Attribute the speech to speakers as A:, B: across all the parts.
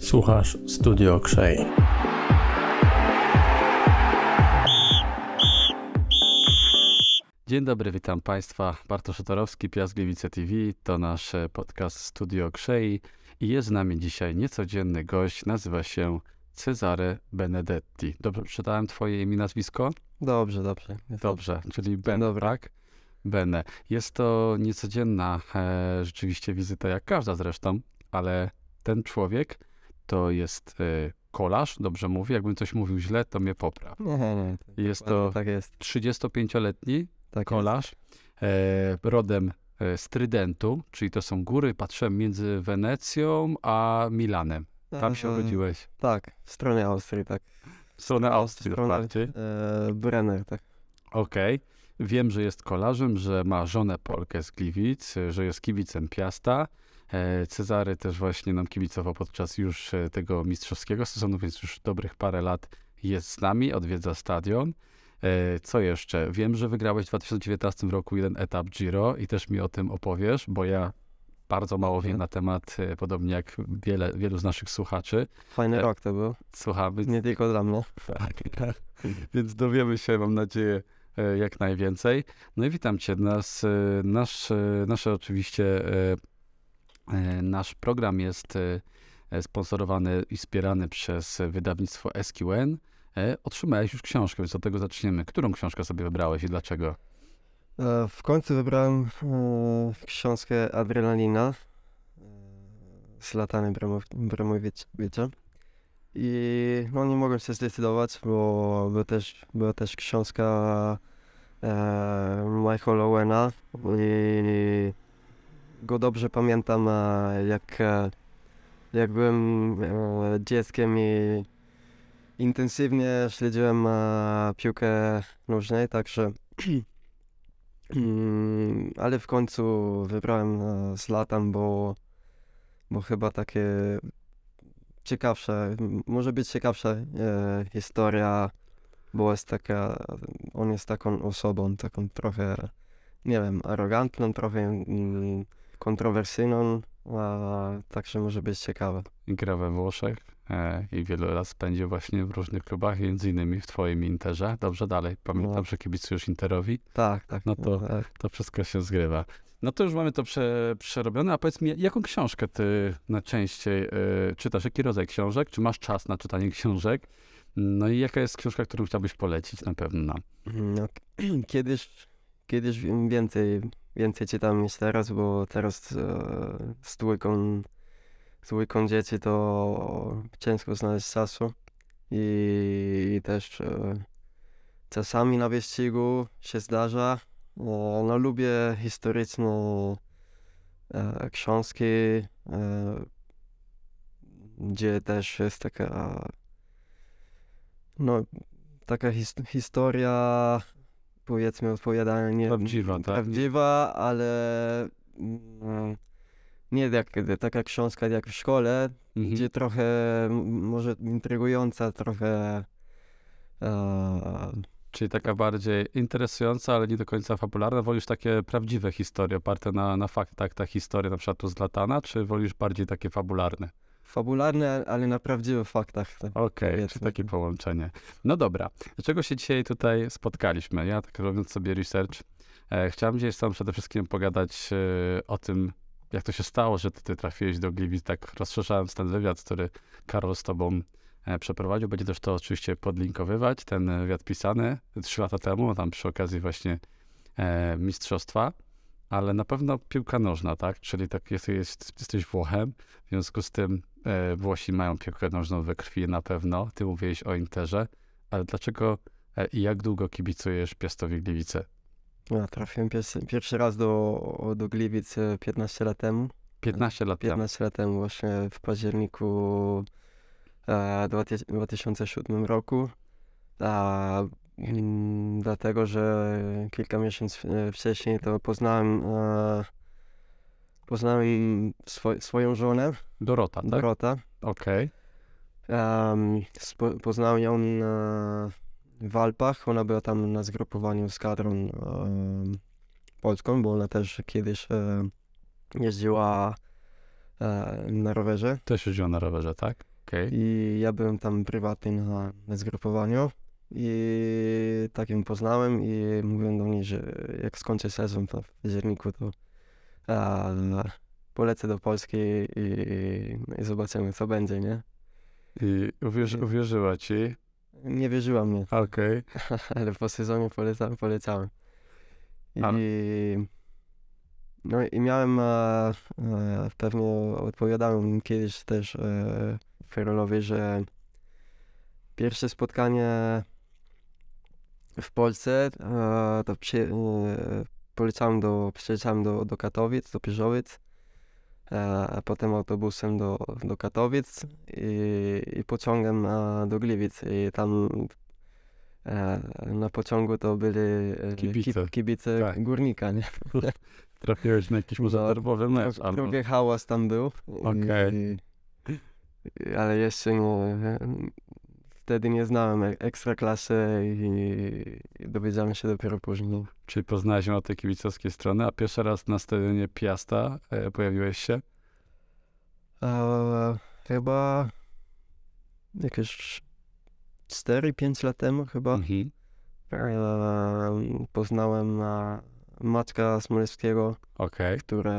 A: Słuchasz Studio Krzej. Dzień dobry, witam Państwa. Bartosz Otorowski, Piast Gliwice TV. To nasz e, podcast Studio Krzei i jest z nami dzisiaj niecodzienny gość. Nazywa się Cezare Benedetti. Dobrze przeczytałem Twoje imię i nazwisko?
B: Dobrze, dobrze.
A: Dobrze, czyli Ben, Dobra. tak? Bene. Jest to niecodzienna e, rzeczywiście wizyta, jak każda zresztą, ale ten człowiek to jest e, kolarz, dobrze mówię, jakbym coś mówił źle, to mnie popraw.
B: Nie, nie,
A: jest to
B: tak jest.
A: 35-letni tak kolarz, e, rodem e, z Trydentu, czyli to są góry, patrzyłem między Wenecją a Milanem. Tam się urodziłeś.
B: Tak, w stronie Austrii, tak.
A: W stronę Austrii, w stronę,
B: bardziej? E, Brenner, tak.
A: Okej. Okay. Wiem, że jest kolarzem, że ma żonę Polkę z Gliwic, że jest kibicem Piasta. E, Cezary też właśnie nam kibicował podczas już e, tego mistrzowskiego sezonu, więc już dobrych parę lat jest z nami, odwiedza stadion. E, co jeszcze? Wiem, że wygrałeś w 2019 roku jeden etap Giro i też mi o tym opowiesz, bo ja bardzo mało wiem na temat, podobnie jak wiele, wielu z naszych słuchaczy.
B: Fajny rok to był.
A: Słuchamy.
B: Nie tylko dla mnie.
A: Tak, tak. Więc dowiemy się, mam nadzieję, jak najwięcej. No i witam Cię. Nas, e, nasz, e, nasze oczywiście, nasz program jest sponsorowany i wspierany przez wydawnictwo SQN. Otrzymałeś już książkę, więc od tego zaczniemy. Którą książkę sobie wybrałeś i dlaczego?
B: W końcu wybrałem książkę Adrenalina z Latany Bramowiecza. I no nie mogłem się zdecydować, bo była też, była też książka e, Owena i go dobrze pamiętam e, jak, e, jak byłem e, dzieckiem i intensywnie śledziłem piłkę nożnej, także mm, ale w końcu wybrałem z latem, bo, bo chyba takie ciekawsze, może być ciekawsza e, historia, bo jest taka, on jest taką osobą, taką trochę, nie wiem, arogantną, trochę mm, kontrowersyjną, a także może być ciekawe.
A: Gra we Włoszech e, i wiele lat spędził właśnie w różnych klubach, między innymi w twoim Interze. Dobrze, dalej. Pamiętam, no. że kibicujesz Interowi.
B: Tak, tak.
A: No to,
B: tak.
A: to wszystko się zgrywa. No to już mamy to prze, przerobione, a powiedz mi, jaką książkę ty najczęściej y, czytasz? Jaki rodzaj książek? Czy masz czas na czytanie książek? No i jaka jest książka, którą chciałbyś polecić na pewno nam?
B: No, kiedyś, kiedyś więcej, więcej czytam niż teraz, bo teraz e, z dwójką, z dwójką dzieci to ciężko znaleźć czasu i, i też e, czasami na wyścigu się zdarza, no, lubię historyczne e, książki, e, gdzie też jest taka, no, taka his, historia, powiedzmy, odpowiadania nie
A: prawdziwa, tak?
B: prawdziwa, ale mm, nie jak taka książka jak w szkole, mhm. gdzie trochę może intrygująca, trochę
A: e, Czyli taka bardziej interesująca, ale nie do końca fabularna. Wolisz takie prawdziwe historie oparte na, na faktach, ta historia na przykład tu z Latana, czy wolisz bardziej takie fabularne?
B: Fabularne, ale na prawdziwych faktach.
A: Tak Okej, okay, czy takie połączenie. No dobra, dlaczego się dzisiaj tutaj spotkaliśmy? Ja tak robiąc sobie research, e, chciałem dzisiaj z tobą przede wszystkim pogadać e, o tym, jak to się stało, że ty, ty trafiłeś do Gliwic, tak rozszerzając ten wywiad, który Karol z tobą przeprowadził. Będzie też to oczywiście podlinkowywać, ten wywiad pisany trzy lata temu, tam przy okazji właśnie e, mistrzostwa, ale na pewno piłka nożna, tak? Czyli tak jest, jest, jesteś Włochem, w związku z tym e, Włosi mają piłkę nożną we krwi na pewno. Ty mówiłeś o Interze, ale dlaczego e, i jak długo kibicujesz Piastowi Gliwice?
B: Ja trafiłem pierwszy, pierwszy raz do, do Gliwic 15 lat temu.
A: 15 lat
B: 15 lat temu właśnie w październiku w 2007 roku. A, mm, dlatego, że kilka miesięcy e, wcześniej to poznałem, e, poznałem swo, swoją żonę.
A: Dorota, tak?
B: Dorota.
A: Okej. Okay.
B: Um, poznałem ją e, w Alpach. Ona była tam na zgrupowaniu z kadrą polską, bo ona też kiedyś jeździła e, na rowerze.
A: Też jeździła na rowerze, tak? Okej.
B: I ja byłem tam prywatnie na, na zgrupowaniu i tak ją poznałem i mówiłem do niej, że jak skończę sezon to w październiku, to e, polecę do Polski i, i zobaczymy co będzie, nie?
A: I uwierzy, uwierzyła ci.
B: Nie wierzyła mnie,
A: Okej.
B: ale po sezonie polecałem. polecałem. I, no i miałem, e, e, pewnie odpowiadałem kiedyś też e, Ferolowi, że pierwsze spotkanie w Polsce, e, to przy, e, do, przyjechałem do, do Katowic, do Pyrzowic, e, a potem autobusem do, do Katowic i, i pociągiem do Gliwic i tam na pociągu to byli
A: Kibice.
B: kib- kibice
A: Tak.
B: górnika, nie?
A: Trafiłeś na jakiś może
B: No,
A: mecz,
B: Tro-
A: albo...
B: Trochę hałas tam był.
A: Okej.
B: I- Ale jeszcze nie. Wtedy nie znałem e- ekstraklasy i, dowiedziałem się dopiero później.
A: Czyli poznałeś ją od tej kibicowskiej strony, a pierwszy raz na stadionie Piasta e, pojawiłeś się?
B: A, chyba jakieś 4-5 lat temu chyba
A: Mhm.
B: e, poznałem e, Maćka Smolewskiego,
A: Okej.
B: który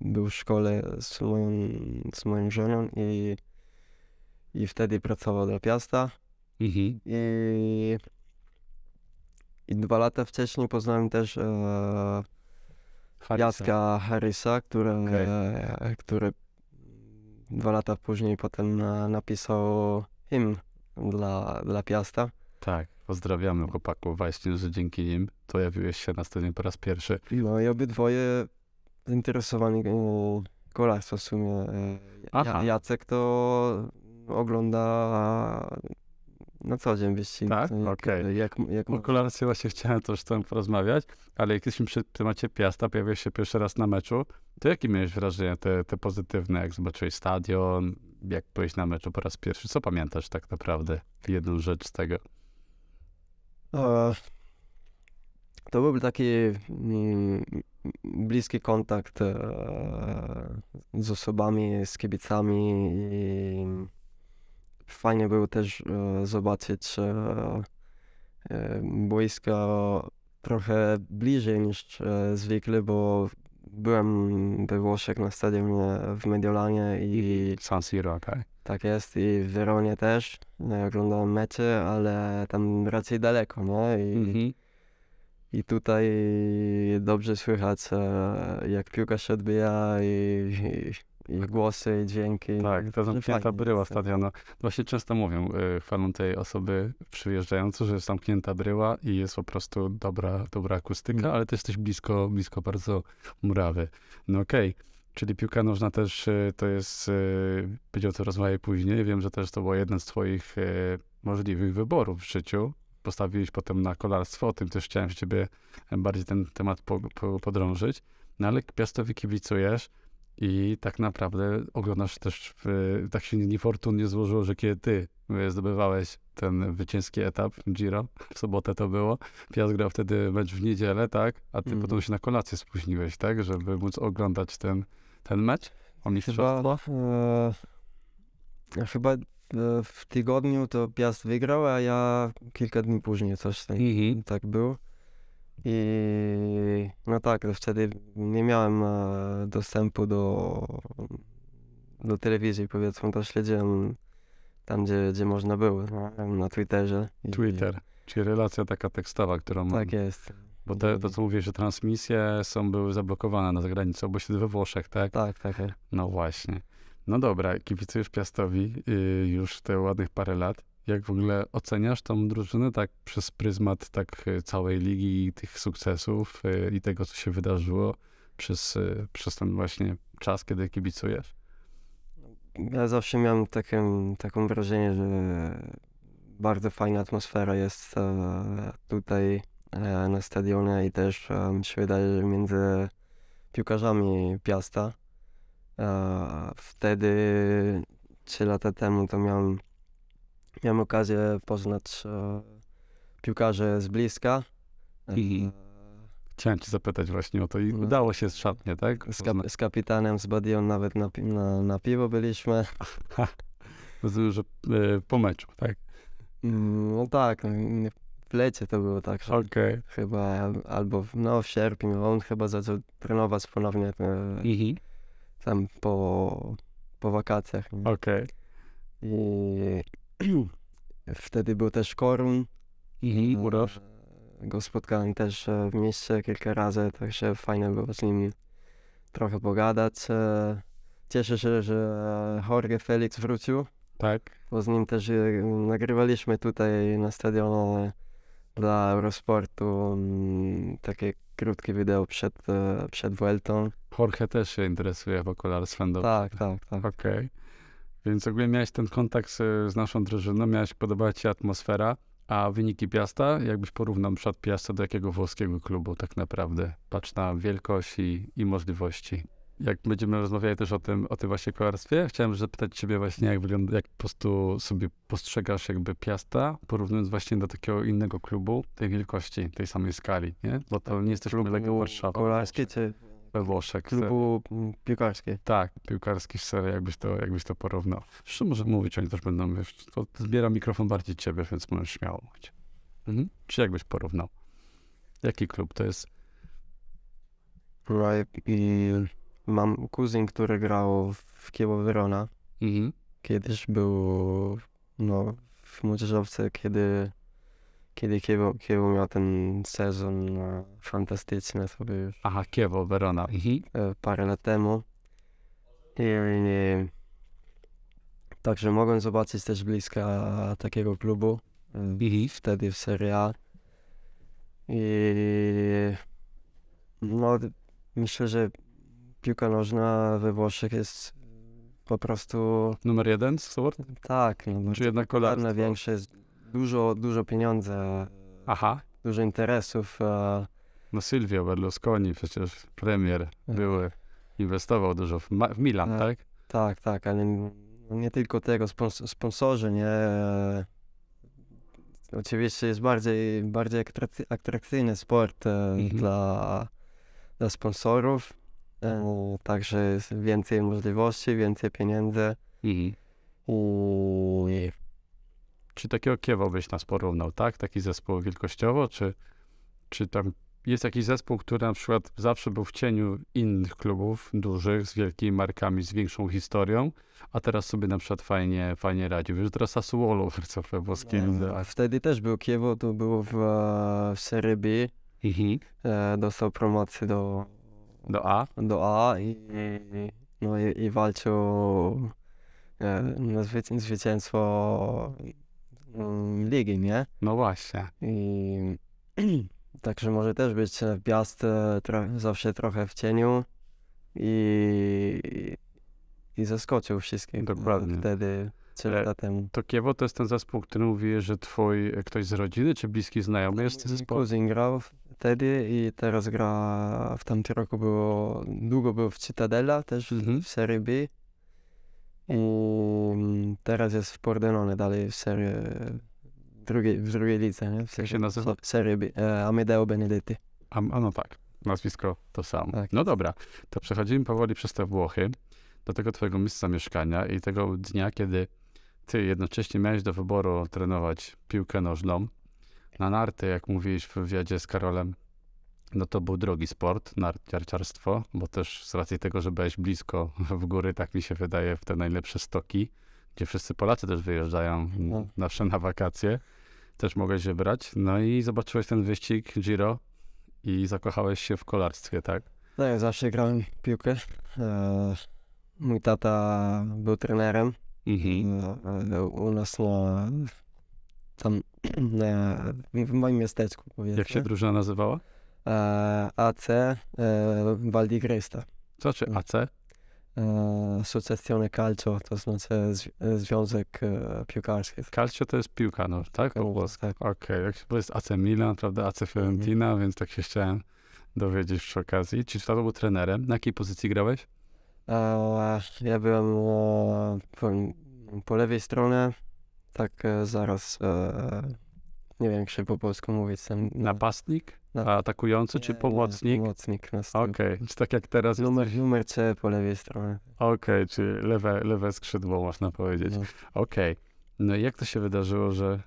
B: był w szkole z moją, z moją żoną i, i wtedy pracował dla Piasta.
A: Mhm.
B: I, I dwa lata wcześniej poznałem też e,
A: Harrisa.
B: Jacka Harrisa, który,
A: Okej.
B: e, który dwa lata później potem napisał hymn dla, dla Piasta.
A: Tak, pozdrawiamy chłopaków właśnie, że dzięki nim pojawiłeś się na stadionie po raz pierwszy.
B: No i obydwoje zainteresowani e, kolarstwem w sumie. E,
A: Aha.
B: Ja, Jacek to ogląda na co dzień wyścig.
A: Tak? Okej.
B: jak, jak,
A: O kolarstwie właśnie chciałem też tobą porozmawiać, ale jak jesteśmy przy temacie Piasta, pojawiłeś się pierwszy raz na meczu, to jakie miałeś wrażenia, te, te pozytywne, jak zobaczyłeś stadion, jak byłeś na meczu po raz pierwszy? Co pamiętasz tak naprawdę? Jedną rzecz z tego.
B: E, To był taki mm, bliski kontakt e, z osobami, z kibicami i fajnie było też e, zobaczyć e, boisko trochę bliżej niż zwykle, bo byłem we Włoszech na stadionie w Mediolanie i
A: San Siro.
B: Tak jest i w Weronie też. No, oglądałem mecze, ale tam raczej daleko, no i,
A: Mhm.
B: i tutaj dobrze słychać e, jak piłka się odbija i, i, i głosy i dźwięki.
A: Tak, to
B: Że
A: zamknięta bryła
B: jest.
A: stadionu. Właśnie często mówią, y, chwalą tej osoby przyjeżdżające, że jest zamknięta bryła i jest po prostu dobra, dobra akustyka,
B: Mm.
A: ale też jesteś blisko, blisko bardzo murawy. No okej, czyli piłka nożna też y, to jest, będzie o to rozmawiać później, wiem, że też to był jeden z twoich y, możliwych wyborów w życiu. Postawiłeś potem na kolarstwo, o tym też chciałem z ciebie bardziej ten temat po, po, podrążyć. No ale Piastowi kibicujesz, i tak naprawdę oglądasz też, w, tak się niefortunnie złożyło, że kiedy ty e, zdobywałeś ten zwycięski etap Giro, w sobotę to było, Piast grał wtedy mecz w niedzielę, tak? A ty
B: Mhm.
A: potem się na kolację spóźniłeś, tak? Żeby móc oglądać ten, ten mecz o mistrzostwo?
B: Chyba, e, chyba e, w tygodniu to Piast wygrał, a ja kilka dni później coś tam.
A: Mhm.
B: Tak było. I no tak, to wtedy nie miałem e, dostępu do, do telewizji, powiedzmy, to śledziłem tam, gdzie, gdzie można było, no, na Twitterze. I,
A: Twitter, czyli relacja taka tekstowa, którą.
B: Tak jest.
A: Bo te, to, co mówisz, że transmisje są, były zablokowane na zagranicy, bo się we Włoszech, tak?
B: Tak, tak. tak.
A: No właśnie. No dobra, kibicujesz Piastowi y, już te ładnych parę lat. Jak w ogóle oceniasz tą drużynę tak przez pryzmat tak y, całej ligi i tych sukcesów y, i tego, co się wydarzyło przez, przez ten właśnie czas, kiedy kibicujesz?
B: Ja zawsze miałem takie, taką wrażenie, że bardzo fajna atmosfera jest e, tutaj na stadionie i też e, mi się wydaje, że między piłkarzami Piasta. E, wtedy, trzy lata temu, to miałem, miałem okazję poznać e, piłkarzy z bliska. E,
A: Mhm. Chciałem cię zapytać właśnie o to i
B: No.
A: udało się z szatnie, tak?
B: Z, z kapitanem, z Badią nawet na, pi- na, na piwo byliśmy.
A: Rozumiem, że e, po meczu, tak?
B: Mm, No tak, no, w lecie to było tak, że
A: Okej.
B: chyba albo w, no, w sierpniu, on chyba zaczął trenować ponownie e,
A: Mhm.
B: tam po, po wakacjach.
A: Okej.
B: I wtedy był też Korun.
A: Mhm. Uroż.
B: E, Go spotkałem też e, w mieście kilka razy, także fajnie było z nim trochę pogadać. E, Cieszę się, że Jorge Felix wrócił,
A: Tak.
B: bo z nim też nagrywaliśmy tutaj na stadionie dla Eurosportu mm, takie krótkie wideo przed, e, przed Vueltą.
A: Jorge też się interesuje wokolarstwem. dobrze.
B: Tak, tak, tak.
A: Okej. Więc ogólnie miałeś ten kontakt z, z naszą drużyną, miałeś podobała ci się atmosfera, a wyniki Piasta, jakbyś porównał przed Piasta do jakiego włoskiego klubu tak naprawdę? Patrz na wielkość i, i możliwości. Jak będziemy rozmawiali też o tym, o tym właśnie kolarstwie, chciałem zapytać ciebie właśnie, jak wygląda, jak po prostu sobie postrzegasz jakby Piasta, porównując właśnie do takiego innego klubu, tej wielkości, tej samej skali, nie? Bo to nie jesteśmy Legą Warszawa.
B: Kolarski czy
A: We Włoszech.
B: klubu mm, piłkarski?
A: Tak, piłkarski serii, jakbyś to, jakbyś to porównał. Zresztą może mówić, oni też będą, wiesz, to zbiera mikrofon bardziej ciebie, więc możesz śmiało mówić. Mhm. Czy jakbyś porównał? Jaki klub to jest?
B: I mam kuzyn, który grał w Kieło Verona.
A: Mhm.
B: Kiedyś był no, w młodzieżowce, kiedy, kiedy Kiewo, Kiewo miał ten sezon fantastyczny sobie już
A: Aha, Kiewo, Verona. Mhm.
B: e, parę lat temu. I, i, także mogłem zobaczyć też bliska takiego klubu e,
A: Mhm.
B: wtedy w Serie A. I no, myślę, że piłka nożna we Włoszech jest po prostu
A: Numer jeden sport?
B: tak, no,
A: Czy jednak kolarstwo?
B: większe, jest dużo, dużo pieniądze,
A: Aha.
B: dużo interesów. e,
A: No Silvio Berlusconi, przecież premier były, inwestował dużo w, w Milan,
B: Tak.
A: tak?
B: Tak, ale n- nie tylko tego, spons- sponsorzy, nie. e, Oczywiście jest bardziej, bardziej atrakcy- atrakcyjny sport e,
A: Mhm.
B: dla, dla sponsorów. E, także jest więcej możliwości, więcej pieniędzy.
A: Mhm.
B: I
A: Czy takiego Kiewo byś nas porównał, tak? Taki zespół wielkościowo, czy, czy tam jest jakiś zespół, który na przykład zawsze był w cieniu innych klubów dużych, z wielkimi markami, z większą historią, a teraz sobie na przykład fajnie, fajnie radzi. Wiesz, teraz Sassuolo co we włoskiej lidze.
B: e, wtedy też był Kiewo, to było w, w Serie B.
A: Mhm.
B: E, dostał promocję do,
A: Do A?
B: do A i, i, no i, i walczył e, na zwyci- zwycięstwo mm, ligi, nie?
A: No właśnie.
B: I także może też być e, Piast e, tro, zawsze trochę w cieniu i, i zaskoczył wszystkich e,
A: Dokładnie.
B: wtedy, trzy
A: E,
B: lata temu.
A: To Kiewo to jest ten zespół, który mówi, że twój e, ktoś z rodziny, czy bliski znajomy jest w tym zespole?
B: Kuzyn grał wtedy i teraz gra, w tamtym roku było, długo był w Cytadella, też
A: Mhm.
B: w Serie B. I teraz jest w Pordenone, dalej w serii drugiej, w drugiej lidze, nie? W serii,
A: się nazywa?
B: w Serie B, e, Amedeo Benedetti.
A: A, a no tak, nazwisko to samo.
B: Tak.
A: No dobra, to przechodzimy powoli przez te Włochy do tego twojego miejsca mieszkania i tego dnia, kiedy ty jednocześnie miałeś do wyboru trenować piłkę nożną. Na narty, jak mówiłeś w wywiadzie z Karolem, no to był drogi sport, narciarstwo, bo też z racji tego, że byłeś blisko w góry, tak mi się wydaje, w te najlepsze stoki, gdzie wszyscy Polacy też wyjeżdżają
B: No.
A: zawsze na wakacje, też mogłeś wybrać. No i zobaczyłeś ten wyścig Giro i zakochałeś się w kolarstwie, tak?
B: No ja zawsze grałem piłkę. E, mój tata był trenerem
A: Mhm.
B: e, u nas na, tam na, w moim miasteczku, powiedzmy.
A: Jak się drużyna nazywała?
B: e, AC e, Val di Cresta.
A: Co znaczy AC?
B: E, Associazione Calcio, to znaczy zwi- e, Związek e, Piłkarski.
A: Calcio to jest piłka, no, tak? Po
B: Calcio,
A: włosku.
B: tak.
A: Okej, jak bo jest AC Milan, prawda, AC Fiorentina, więc tak się chciałem dowiedzieć przy okazji. Czy tata był trenerem? Na jakiej pozycji grałeś?
B: E, ja byłem e, po, po lewej stronie, tak e, zaraz, e, nie wiem jak się po polsku mówić, tam, no,
A: Napastnik?
B: No.
A: A atakujący czy
B: Nie, nie,
A: pomocnik?
B: Pomocnik na.
A: Okej, czy tak jak teraz?
B: Numer, numer C po lewej stronie.
A: Okej, czy lewe, lewe skrzydło można powiedzieć.
B: No.
A: Okej. No i jak to się wydarzyło, że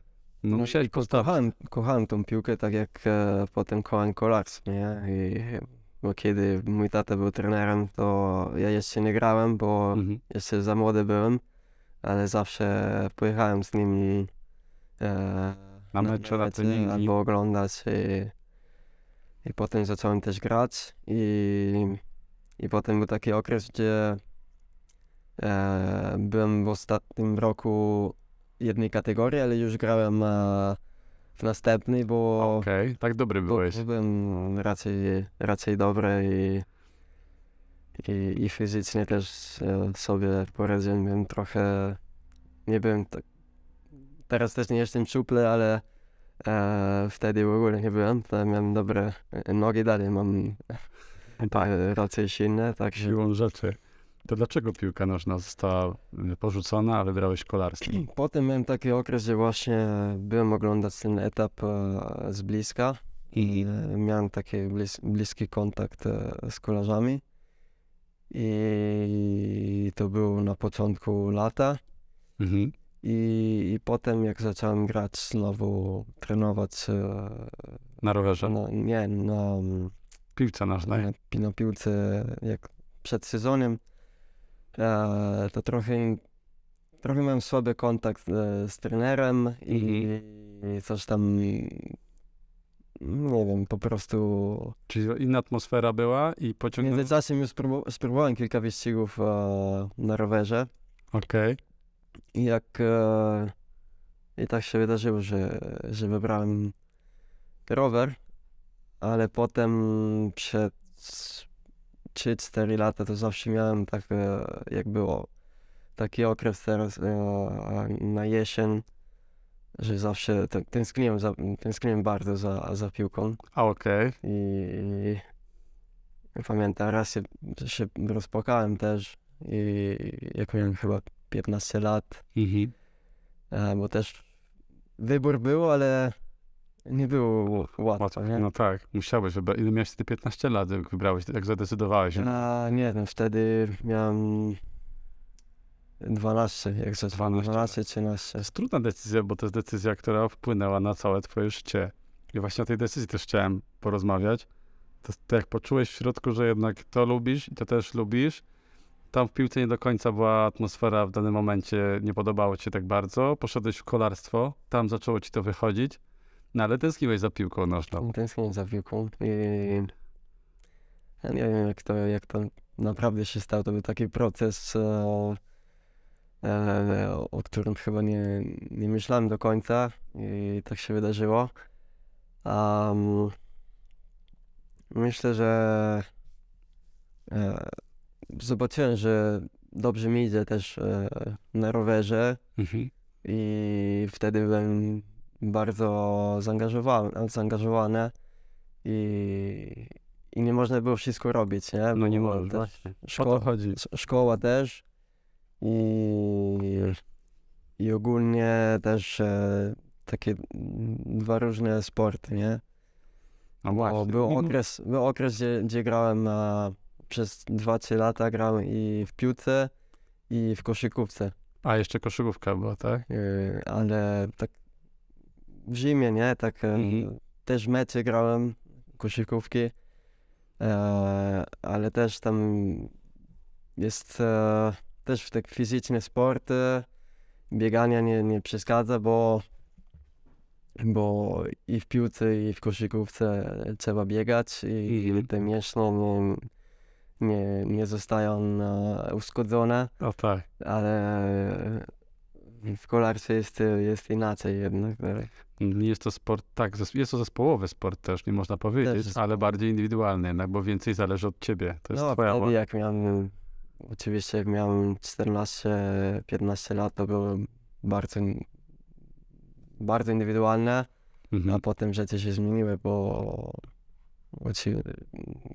A: no, musiałeś
B: i ko-
A: postawić?
B: kochałem, kochałem tą piłkę, tak jak e, potem kochałem kolarstwo, nie? I, bo kiedy mój tata był trenerem, to ja jeszcze nie grałem, bo
A: Mhm.
B: jeszcze za młody byłem, ale zawsze pojechałem z nim e,
A: Na mecze,
B: albo oglądać i, i potem zacząłem też grać i, i potem był taki okres, gdzie e, byłem w ostatnim roku jednej kategorii, ale już grałem w następnej, bo,
A: Okej, tak dobry byłeś.
B: byłem raczej, raczej dobry i, i, i fizycznie też e, sobie poradziłem, byłem trochę, nie byłem tak, teraz też nie jestem szczupły, ale e, wtedy w ogóle nie byłem, to miałem dobre e, nogi, dalej mam
A: Tak,
B: e, raczej silne, także
A: siłą rzeczy. To dlaczego piłka nożna została porzucona, a wybrałeś kolarstwo?
B: Potem miałem taki okres, że właśnie byłem oglądać ten etap z bliska i miałem taki blis, bliski kontakt z kolarzami. I to było na początku lata.
A: Mhm.
B: I, I potem jak zacząłem grać znowu, trenować e,
A: Na rowerze?
B: no, nie, na,
A: Piłce nożnej?
B: na, na piłce jak przed sezonem, e, to trochę, trochę miałem słaby kontakt e, z trenerem i, i coś tam, nie wiem, po prostu
A: Czyli inna atmosfera była i
B: w
A: pociągnąłeś...
B: międzyczasie już spróbu- spróbowałem kilka wyścigów e, na rowerze
A: Okej.
B: i jak e, i tak się wydarzyło, że, że wybrałem rower, ale potem przed 3-4 lata to zawsze miałem tak, e, jak było, taki okres teraz e, na jesień, że zawsze te- tęskniłem, za, tęskniłem bardzo za, za piłką
A: A okej.
B: i, i pamiętam raz się, się rozpłakałem też i jak miałem chyba 15 lat,
A: Mhm.
B: e, bo też wybór był, ale nie było łatwo,
A: Łatwo.
B: nie?
A: No tak, musiałeś wybrać. Ile miałeś wtedy 15 lat, jak wybrałeś, jak zadecydowałeś?
B: A, nie wiem, wtedy miałem 12, jak za
A: 12
B: 12, 13.
A: To jest trudna decyzja, bo to jest decyzja, która wpłynęła na całe twoje życie. I właśnie o tej decyzji też chciałem porozmawiać. To, to jak poczułeś w środku, że jednak to lubisz i to też lubisz, tam w piłce nie do końca była atmosfera w danym momencie, nie podobało ci się tak bardzo, poszedłeś w kolarstwo, tam zaczęło ci to wychodzić, no ale tęskniłeś za piłką nożną.
B: Tęskniłem za piłką i ja nie wiem, jak to, jak to naprawdę się stało. To był taki proces, e, e, o którym chyba nie, nie myślałem do końca i tak się wydarzyło. Um, myślę, że e, zobaczyłem, że dobrze mi idzie też e, na rowerze
A: Mhm.
B: i wtedy byłem bardzo zaangażowany, zaangażowany i, i nie można było wszystko robić, nie?
A: No nie można.
B: też
A: Właśnie. O to
B: Szkoła,
A: chodzi.
B: s- szkoła też i, i ogólnie też e, takie dwa różne sporty, nie?
A: No
B: Bo
A: właśnie.
B: był okres, był okres gdzie, gdzie grałem e, przez 2-3 lata grałem i w piłce i w koszykówce.
A: A jeszcze koszykówka była, tak?
B: Yy, ale tak w zimie, nie? Tak e,
A: Mhm.
B: też mecze grałem, koszykówki, e, ale też tam jest e, też tak fizyczne sporty, biegania nie, nie przeszkadza, bo bo i w piłce i w koszykówce trzeba biegać i
A: Mhm.
B: te mięśnie nie, nie, nie zostają e, uszkodzone
A: O tak.
B: ale w kolarstwie jest, jest inaczej jednak. tak.
A: Jest to sport, tak, jest to zespołowy sport też, nie można powiedzieć, ale bardziej indywidualny jednak, bo więcej zależy od ciebie. To jest
B: No,
A: twoja...
B: jak miałem, oczywiście jak miałem 14-15 lat, to było bardzo, bardzo indywidualne,
A: Mhm.
B: a potem rzeczy się zmieniły, bo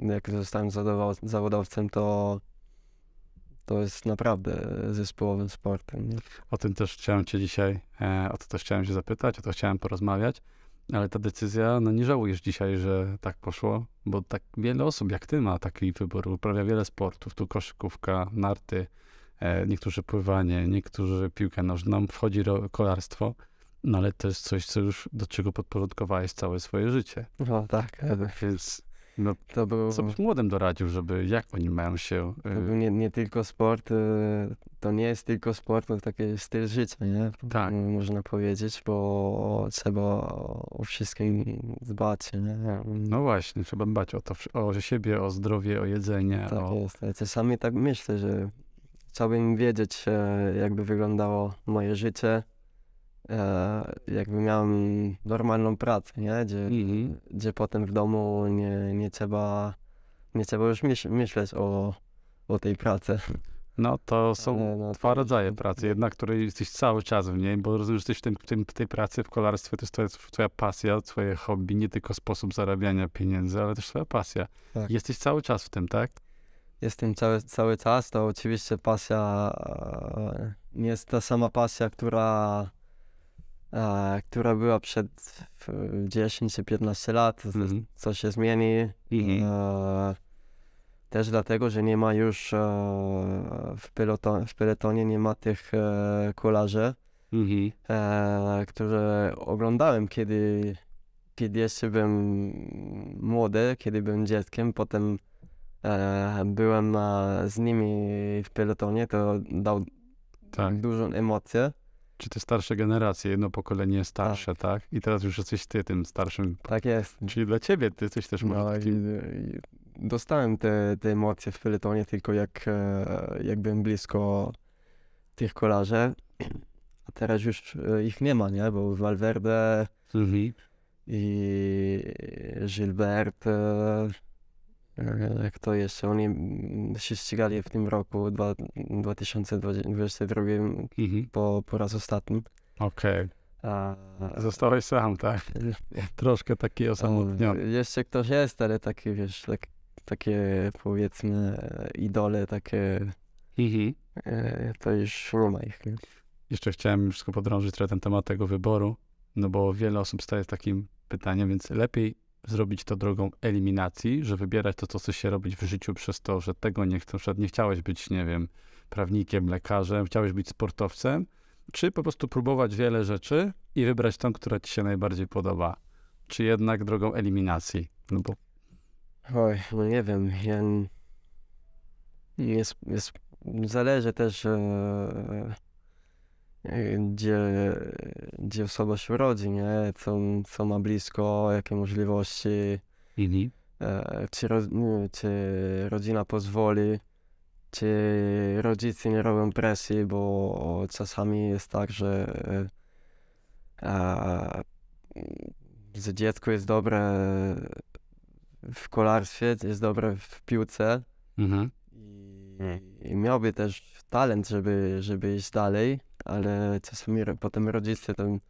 B: jak zostałem zawodow- zawodowcem, to to jest naprawdę zespołowym sportem. Nie?
A: O tym też chciałem cię dzisiaj, e, o to też chciałem się zapytać, o to chciałem porozmawiać. Ale ta decyzja, no nie żałujesz dzisiaj, że tak poszło, bo tak wiele osób jak ty ma taki wybór, uprawia wiele sportów, tu koszykówka, narty, e, niektórzy pływanie, niektórzy piłkę nożną, wchodzi kolarstwo, no ale to jest coś, co już, do czego podporządkowałeś całe swoje życie.
B: No tak,
A: Więc no,
B: to był,
A: co byś młodym doradził, żeby, jak oni mają się...
B: to
A: e,
B: był nie, nie tylko sport, e, to nie jest tylko sport, to taki styl życia, nie?
A: Tak.
B: Można powiedzieć, bo trzeba o wszystkim dbać, nie?
A: No właśnie, trzeba dbać o to, o siebie, o zdrowie, o jedzenie,
B: Tak
A: o...
B: jest. Czasami tak myślę, że chciałbym wiedzieć, e, jakby wyglądało moje życie, jakby miałem normalną pracę, nie? Gdzie,
A: Mhm.
B: gdzie potem w domu nie, nie trzeba nie trzeba już myśl, myśleć o, o tej pracy.
A: No to są
B: no,
A: dwa rodzaje pracy. Jedna, której jesteś cały czas w niej, bo rozumiem, że jesteś w, tym, w, tym, w tej pracy, w kolarstwie, to jest twoja, twoja pasja, twoje hobby, nie tylko sposób zarabiania pieniędzy, ale też twoja pasja.
B: Tak.
A: Jesteś cały czas w tym, tak?
B: Jestem cały, cały czas, to oczywiście pasja e, nie jest ta sama pasja, która, e, która była przed w 10 czy 15 lat.
A: Mhm.
B: Co się zmieni. E, też dlatego, że nie ma już e, w, peloton, w peletonie nie ma tych e, kolarzy,
A: Mhm.
B: e, które oglądałem, kiedy, kiedy jeszcze byłem młody, kiedy byłem dzieckiem. Potem e, byłem z nimi w pelotonie, to dał
A: Tak.
B: dużą emocję.
A: Czy te starsze generacje, jedno pokolenie starsze, tak? I teraz już jesteś ty tym starszym.
B: Tak jest.
A: Czyli dla ciebie ty jesteś też może
B: No,
A: takim...
B: dostałem te, te emocje w peletonie tylko jak, e, jak byłem blisko tych kolarzy. A teraz już e, ich nie ma, nie? Bo Valverde
A: Mhm.
B: i Gilbert, e, kto jeszcze? Oni mm, się ścigali w tym roku dwa, 2022
A: Mhm.
B: po, po raz ostatni.
A: Okej.
B: A,
A: Zostałeś sam, tak? Troszkę taki osamotniony.
B: Jeszcze ktoś jest, ale takie, wiesz, tak, takie powiedzmy e, idole, takie,
A: Mhm.
B: e, to już nie ma ich.
A: Jeszcze chciałem tylko podrążyć trochę ten temat tego wyboru, no bo wiele osób staje z takim pytaniem, więc lepiej zrobić to drogą eliminacji, że wybierać to, co chce się robić w życiu przez to, że tego nie, chcesz, nie chciałeś być, nie wiem, prawnikiem, lekarzem, chciałeś być sportowcem, czy po prostu próbować wiele rzeczy i wybrać tą, która ci się najbardziej podoba, czy jednak drogą eliminacji, no bo
B: Oj, no nie wiem, ja jest, jest, zależy też e, gdzie, gdzie osoba się rodzi, nie? Co, co ma blisko, jakie możliwości,
A: mhm.
B: e, czy, ro, czy rodzina pozwoli, czy rodzice nie robią presji, bo czasami jest tak, że, e, że dziecko jest dobre w kolarstwie, jest dobre w piłce
A: Mhm.
B: i, i miałby też talent, żeby, żeby iść dalej, ale czasami potem rodzice tam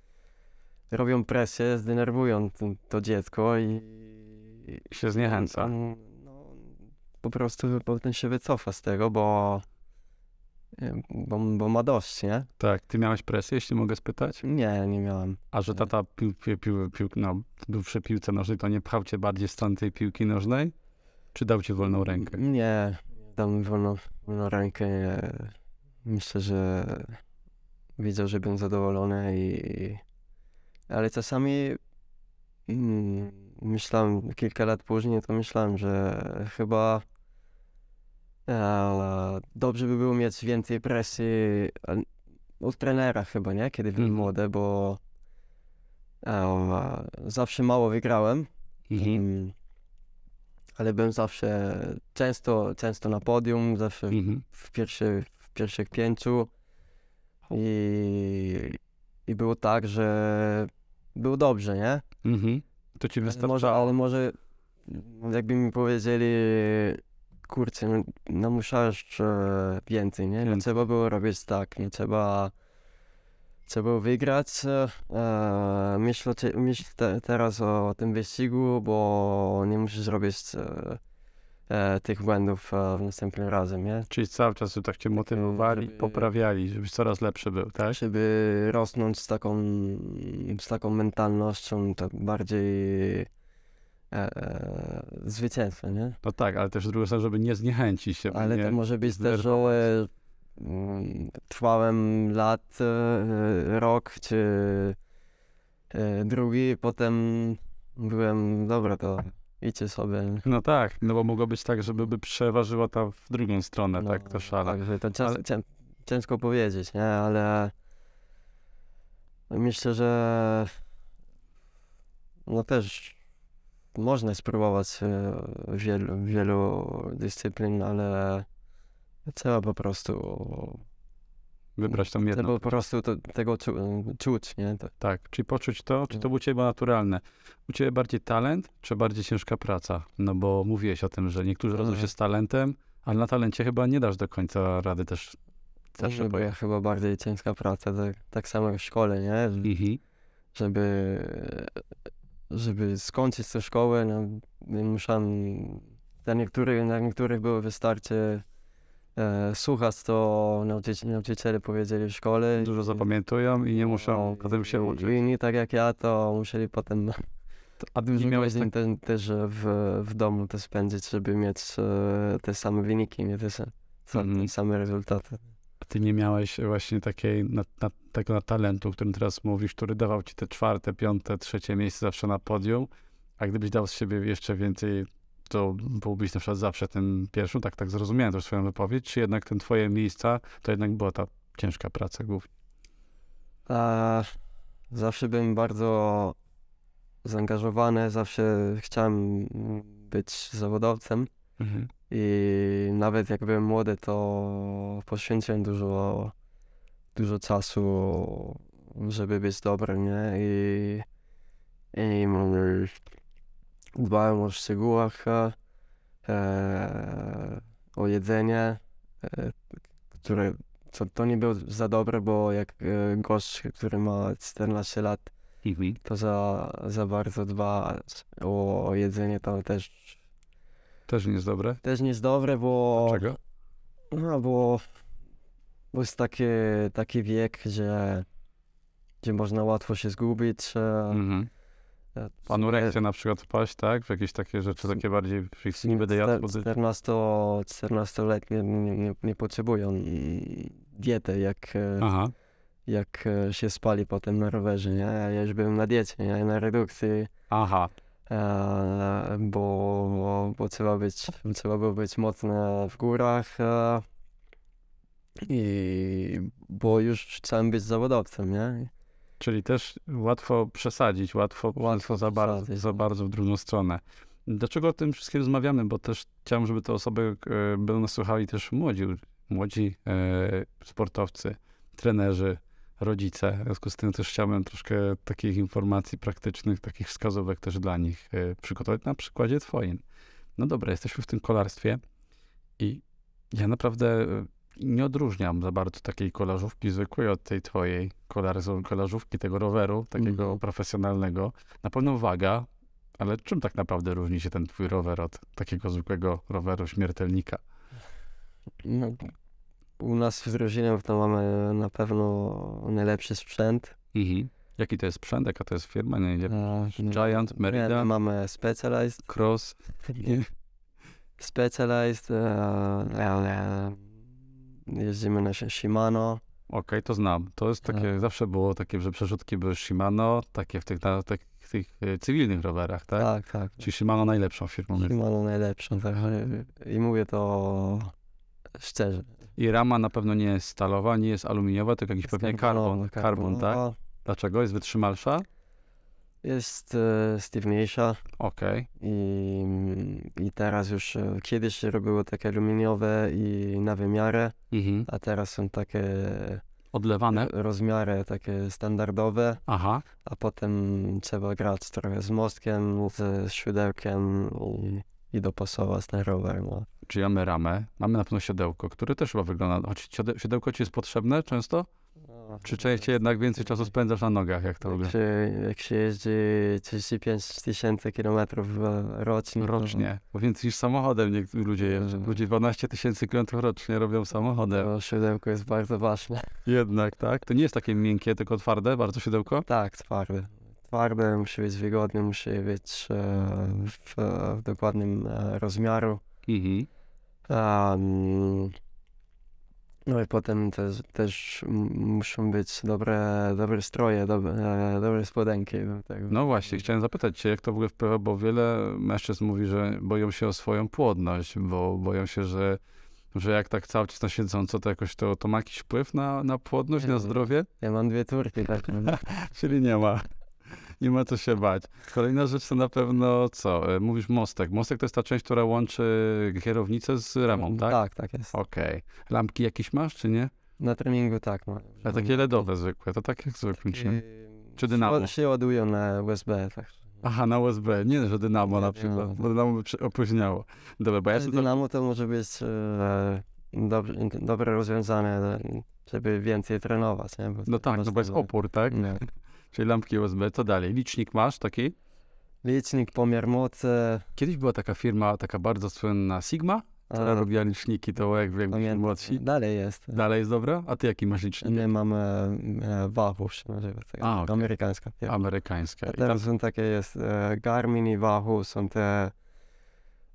B: robią presję, zdenerwują to, dziecko i
A: I się zniechęca.
B: on, no, po prostu potem się wycofa z tego, bo, bo, bo ma dość, nie?
A: Tak, ty miałeś presję, jeśli mogę spytać?
B: Nie, nie miałem.
A: A że tata pił, pił, pił, pił, no, był przy piłce nożnej, to nie pchał cię bardziej w stronę tej piłki nożnej? Czy dał ci wolną rękę?
B: Nie, dał mi wolną, wolną rękę. Myślę, że widział, że byłem zadowolony i... Ale czasami mm, myślałem, kilka lat później, to myślałem, że chyba e, dobrze by było mieć więcej presji od trenera chyba, nie? Kiedy byłem
A: Mhm.
B: młody, bo e, zawsze mało wygrałem.
A: Mhm.
B: Mm, ale byłem zawsze często, często na podium, zawsze
A: Mhm.
B: w, pierwszy, w pierwszych pięciu i, i było tak, że było dobrze, nie?
A: Mhm. To ci
B: Ale
A: wystarczało.
B: może, ale może jakby mi powiedzieli, kurczę, no, no musiałeś e, więcej, nie? No trzeba było robić tak, nie trzeba, trzeba było wygrać. E, myślę, myśl te, teraz o tym wyścigu, bo nie musisz robić e, e, tych błędów e, następnym razem, nie?
A: Czyli cały czas tak cię motywowali,
B: żeby-
A: poprawiali, żebyś coraz lepszy był, tak?
B: Żeby rosnąć z taką, z taką mentalnością tak bardziej e, e, zwycięstwa, nie?
A: No tak, ale też z drugiej strony, żeby nie zniechęcić się.
B: Ale to może być też, że mm, trwałem lat, e, rok czy e, drugi, potem byłem, dobra, to idźcie sobie.
A: No tak, no bo mogło być tak, żeby by przeważyła ta w drugą stronę,
B: No,
A: tak, to szale.
B: Także to cięż,
A: Ale-
B: cię, ciężko powiedzieć, nie? Ale myślę, że no też można spróbować e, wielu, wielu dyscyplin, ale trzeba po prostu
A: Wybrać tą jedną.
B: trzeba po prostu to, tego czu, czuć, nie? To,
A: Tak, czyli poczuć to, czy to
B: No.
A: u ciebie było naturalne. U ciebie bardziej talent, czy bardziej ciężka praca? No bo mówiłeś o tym, że niektórzy rodzą się
B: Mhm.
A: z talentem, ale na talencie chyba nie dasz do końca rady też zawsze
B: bo ja chyba bardziej ciężka praca, tak, tak samo jak w szkole, nie?
A: Mhm.
B: żeby, żeby skończyć tę szkołę, no, musiałem, dla niektórych, dla niektórych było wystarczy e, słuchać, co nauczyci, nauczyciele powiedzieli w szkole.
A: Dużo zapamiętują i nie muszą
B: No,
A: potem się uczyć.
B: I inni tak jak ja, to musieli potem
A: A ty miałeś tak,
B: te, też w, w domu to spędzić, żeby mieć e, te same wyniki, nie te, te same rezultaty.
A: ty nie miałeś właśnie takiej, na, na, tego na talentu, o którym teraz mówisz, który dawał ci te czwarte, piąte, trzecie miejsce zawsze na podium, a gdybyś dał z siebie jeszcze więcej, to byłbyś na przykład zawsze tym pierwszym, tak, tak zrozumiałem też swoją wypowiedź, czy jednak ten twoje miejsca, to jednak była ta ciężka praca głównie.
B: A zawsze byłem bardzo zaangażowany, zawsze chciałem być zawodowcem i nawet jak byłem młody, to poświęciłem dużo, dużo czasu, żeby być dobrym, nie? I, i dbałem o szczegółach, e, e, o jedzenie, e, które to, to nie było za dobre, bo jak e, gość, który ma 14 lat, to za, za bardzo dba o, o jedzenie, to też,
A: Też nie jest dobre.
B: też nie jest dobre, bo,
A: Czego?
B: no, bo, bo jest taki, taki wiek, że, gdzie można łatwo się zgubić.
A: Mhm. W anoreksję na przykład wpaść, tak? W jakieś takie rzeczy, takie bardziej, nie będę jadł, bo
B: 14, 14-letni nie, nie, nie potrzebują diety, jak, e,
A: Aha,
B: jak e, się spali potem na rowerze, nie? Ja już byłem na diecie, nie? Na redukcji.
A: aha,
B: e, bo, bo, bo trzeba być, trzeba było być mocno w górach e, i bo już chciałem być zawodowcem, nie?
A: Czyli też łatwo przesadzić, łatwo, łatwo za, bardzo, za
B: no.
A: bardzo w drugą stronę. Dlaczego o tym wszystkim rozmawiamy? Bo też chciałem, żeby te osoby e, będą nas słuchali też młodzi, młodzi e, sportowcy, trenerzy, rodzice. W związku z tym też chciałbym troszkę takich informacji praktycznych, takich wskazówek też dla nich e, przygotować na przykładzie twoim. No dobra, jesteśmy w tym kolarstwie i ja naprawdę e, nie odróżniam za bardzo takiej kolażówki zwykłej od tej twojej kolażówki, tego roweru, takiego
B: Mhm.
A: profesjonalnego. Na pewno waga, ale czym tak naprawdę różni się ten twój rower od takiego zwykłego roweru śmiertelnika?
B: No, u nas w drużynie to mamy na pewno najlepszy sprzęt.
A: Mhm. Jaki to jest sprzęt, jaka to jest firma? Nie, nie. Giant,
B: nie,
A: Merida,
B: mamy Specialized,
A: Cross. Nie.
B: Specialized, e, jeździmy na Shimano.
A: Okej, to znam. To jest takie,
B: Tak.
A: zawsze było takie, że przerzutki były Shimano, takie w tych, na, tych, tych e, cywilnych rowerach, tak?
B: Tak, tak.
A: Czyli Shimano najlepszą firmą.
B: Shimano najlepszą, tak. I mówię to szczerze.
A: I rama na pewno nie jest stalowa, nie jest aluminiowa, tylko jakiś pewnie karbon,
B: Karbon,
A: karbon, tak? Dlaczego? Jest wytrzymalsza?
B: Jest e, sztywniejsza
A: Okej.
B: i, i teraz już e, kiedyś się robiło takie aluminiowe i na wymiarę,
A: Mhm.
B: a teraz są takie
A: Odlewane?
B: rozmiary takie standardowe,
A: Aha.
B: a potem trzeba grać trochę z mostkiem, z siodełkiem i, i dopasować ten rower. No.
A: Czyli mamy ramę, mamy na pewno siodełko, które też chyba wygląda, choć siode- siodełko ci jest potrzebne często? Czy częściej jednak więcej czasu spędzasz na nogach, jak to lubię?
B: się, jak się jeździ 35 tysięcy kilometrów e, rocznie.
A: Rocznie. Bo więcej niż samochodem niektórzy ludzie jeżdżą. Ludzie 12 tysięcy kilometrów rocznie robią samochodem.
B: To siodełko jest bardzo ważne.
A: Jednak, tak? To nie jest takie miękkie, tylko twarde, bardzo siodełko?
B: Tak, twarde. Twarde, musi być wygodne, musi być e, w, w dokładnym e, rozmiaru.
A: Mhm.
B: Um, no i potem też, też muszą być dobre, dobre stroje, dobre, dobre spodenki. do tego.
A: No właśnie, chciałem zapytać cię, jak to w ogóle wpływa, bo wiele mężczyzn mówi, że boją się o swoją płodność, bo boją się, że, że jak tak cały czas na siedząco, to jakoś to, to ma jakiś wpływ na, na płodność, na
B: Nie.
A: zdrowie?
B: Ja mam dwie turki, tak.
A: Czyli nie ma. Nie ma co się bać. Kolejna rzecz to na pewno co? E, Mówisz mostek. Mostek to jest ta część, która łączy kierownicę z ramą, tak?
B: Tak, tak jest.
A: Okej. Lampki jakieś masz, czy nie?
B: Na treningu tak. Ma.
A: A takie LEDowe zwykłe, to tak jak zwykle. Czy... Czy dynamo?
B: Się, się ładują na USB, tak.
A: Aha, na USB. Nie, że dynamo
B: Nie,
A: na przykład, bo dynamo by opóźniało. Dobra, bo ja
B: Ale
A: sobie...
B: Dynamo to może być e, dobre, dobre rozwiązanie, żeby więcej trenować, nie? Bo
A: No tak, no bo jest opór, tak?
B: Nie.
A: Czyli lampki USB, co dalej? Licznik masz taki?
B: Licznik, pomiar mocy.
A: Kiedyś była taka firma, taka bardzo słynna Sigma, która
B: a,
A: robiła liczniki, to jak wiem, młodsi.
B: Dalej jest.
A: Dalej jest dobra? A ty jaki masz licznik?
B: My mamy e, Wahoo się nazywa. taka
A: A, okej.
B: Amerykańska firma.
A: Amerykańska.
B: A
A: I tam,
B: teraz są takie jest e, Garmin i Wahoo są te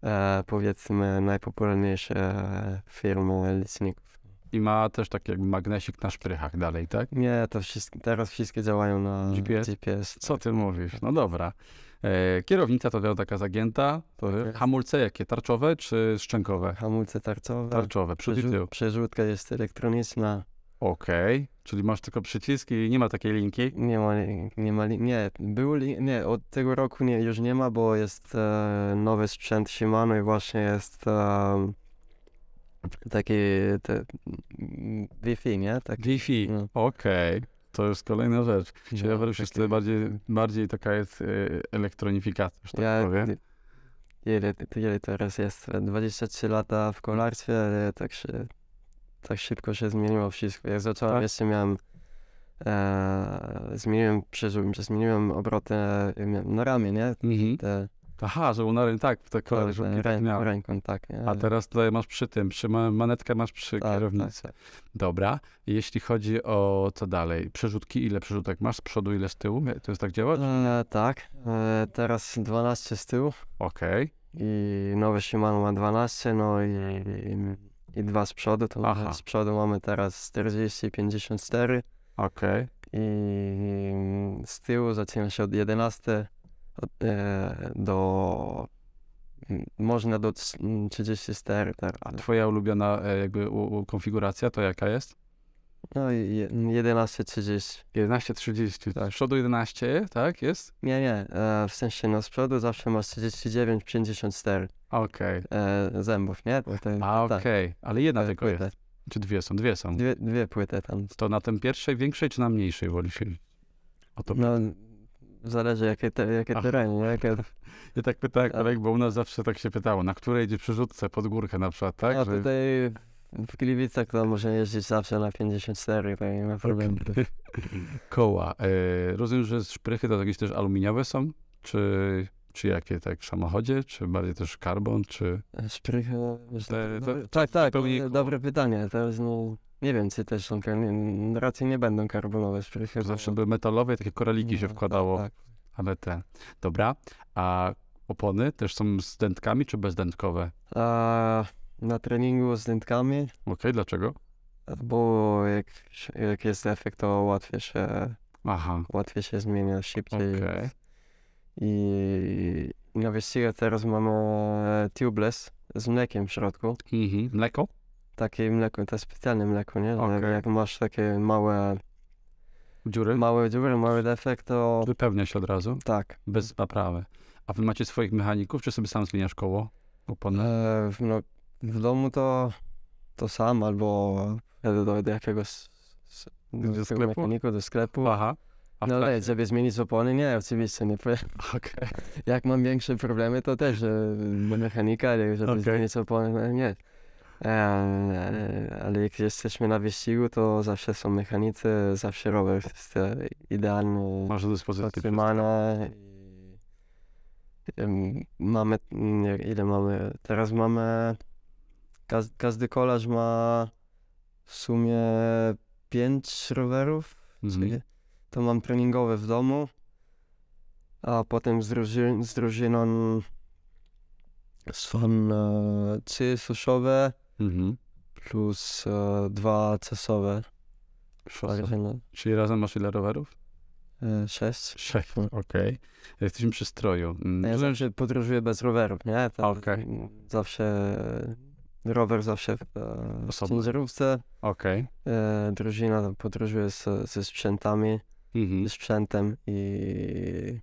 B: e, powiedzmy najpopularniejsze e, firmy liczników.
A: I ma też taki jakby magnesik na szprychach dalej, tak?
B: Nie, to wszystko, teraz wszystkie działają na
A: GPS?
B: GPS.
A: Co ty mówisz? No dobra. E, kierownica to wiadomo taka zagięta. To
B: jest.
A: hamulce jakie? Tarczowe czy szczękowe?
B: Hamulce tarcowe.
A: Tarczowe, przód i tył.
B: Przerzut, przerzutka jest elektroniczna.
A: Okej, czyli masz tylko przyciski i nie ma takiej linki.
B: Nie ma, nie ma, nie, był, nie, od tego roku nie, już nie ma, bo jest e, nowy sprzęt Shimano i właśnie jest e, taki te, mm, Wi-Fi, nie? Tak,
A: Wi-Fi.
B: No.
A: Okej, to jest kolejna rzecz. Czyli
B: no,
A: już jest bardziej, bardziej taka jest e, elektronifikacja, że tak
B: Ja,
A: powiem.
B: ile, ile teraz jest? 23 lata w kolarstwie, ale tak się, tak szybko się zmieniło wszystko. Jak zacząłem,
A: Tak?
B: jeszcze miałem, e, zmieniłem, przeżyłem, zmieniłem obroty na ramię, nie?
A: Mhm.
B: Te,
A: Aha, że na tak, te
B: te,
A: tak
B: ręką, tak, nie?
A: A teraz tutaj masz przy tym, przy ma- manetkę masz przy
B: Tak,
A: kierownicy.
B: tak.
A: Dobra. Jeśli chodzi o co dalej? Przerzutki, ile przerzutek masz? Z przodu, ile z tyłu? To jest tak działa?
B: E, tak, e, teraz 12 z tyłu
A: Okej.
B: i nowe Shimano ma 12, no i, i, i dwa z przodu, to
A: Aha.
B: z przodu mamy teraz 40 i 54
A: Okej.
B: i z tyłu zaczyna się od 11 od, e, do m, można do trz- m, 34 teraz.
A: A twoja ulubiona e, jakby u, u, konfiguracja to jaka jest?
B: No i je- 11.30.
A: 11.30. Tak. Z przodu 11, tak? Jest?
B: Nie, nie, e, w sensie no z przodu zawsze masz 39, 54
A: Okej.
B: e, zębów, nie? Te-
A: A
B: tak,
A: okej. Ale jedna
B: te
A: tylko
B: płyty.
A: jest. Czy dwie są? Dwie są.
B: Dwie, dwie płyty tam.
A: To na tym pierwszej, większej, czy na mniejszej wolisz? O to
B: No, zależy jakie, te, jakie
A: Ach.
B: tereny? Jakie,
A: Ja tak pytałem,
B: A-
A: kolegi, bo u nas zawsze tak się pytało, na której idzie przyrzutce pod górkę na przykład, tak?
B: a
A: Że-
B: tutaj w Gliwicach to można jeździć zawsze na 54, to nie ma problemu.
A: Koła. E, rozumiem, że szprychy to jakieś też aluminiowe są? Czy, czy jakie, tak w samochodzie? Czy bardziej też karbon, czy...
B: Szprychy, wiesz,
A: Te- to-
B: tak, tak, dobre pytanie. Teraz no, nie wiem, czy też są, kar- nie, raczej nie będą karbonowe szprychy.
A: Zawsze były metalowe i takie koraliki się
B: no,
A: wkładało,
B: Tak,
A: ale ten. Dobra. A opony też są z dętkami, czy bezdętkowe?
B: A na treningu z dętkami,
A: Okej, dlaczego?
B: bo jak, jak jest efekt, to łatwiej się,
A: Aha,
B: łatwiej się zmienia, szybciej.
A: okej.
B: I na wyścigach teraz mamy e, tubeless z mlekiem w środku.
A: Mhm. Mleko?
B: Takie mleko, to specjalne mleko, nie?
A: Okej.
B: Jak, jak masz takie małe,
A: Dziury?
B: małe dziury, mały defekt, to
A: Wypełnia się od razu,
B: tak.
A: bez naprawy. A wy macie swoich mechaników, czy sobie sam zmieniasz koło? Opony?
B: E, w- no, w domu to, to sam albo jadę do, do jakiegoś s-
A: Do sklepu?
B: mechaniku, do sklepu.
A: Aha. A w
B: No ale
A: trakcie-
B: żeby zmienić opony, nie, oczywiście nie. powiem.
A: Okej.
B: Jak mam większe problemy, to też e, do mechanika, ale żeby
A: Okej.
B: zmienić opony, no nie. E, ale, ale jak jesteśmy na wyścigu, to zawsze są mechanicy, zawsze rower jest e, idealny,
A: Masz do dyspozycji.
B: Mamy, ile mamy? Teraz mamy, każ, każdy kolarz ma w sumie pięć rowerów.
A: Mhm.
B: To mam treningowe w domu, a potem z, druży- z drużyną są e, trzy suszowe
A: Mhm.
B: plus e, dwa cesowe. Także no,
A: Czyli razem masz ile rowerów?
B: e, sześć.
A: Sześć. Okej. Jesteśmy przy stroju. Mm,
B: Ja
A: że-
B: zawsze podróżuję bez rowerów, nie? To,
A: Okej.
B: Zawsze e, rower zawsze w e,
A: Osobno.
B: ciężarówce.
A: Okej.
B: E, drużyna podróżuje z, ze sprzętami,
A: Mhm.
B: ze sprzętem i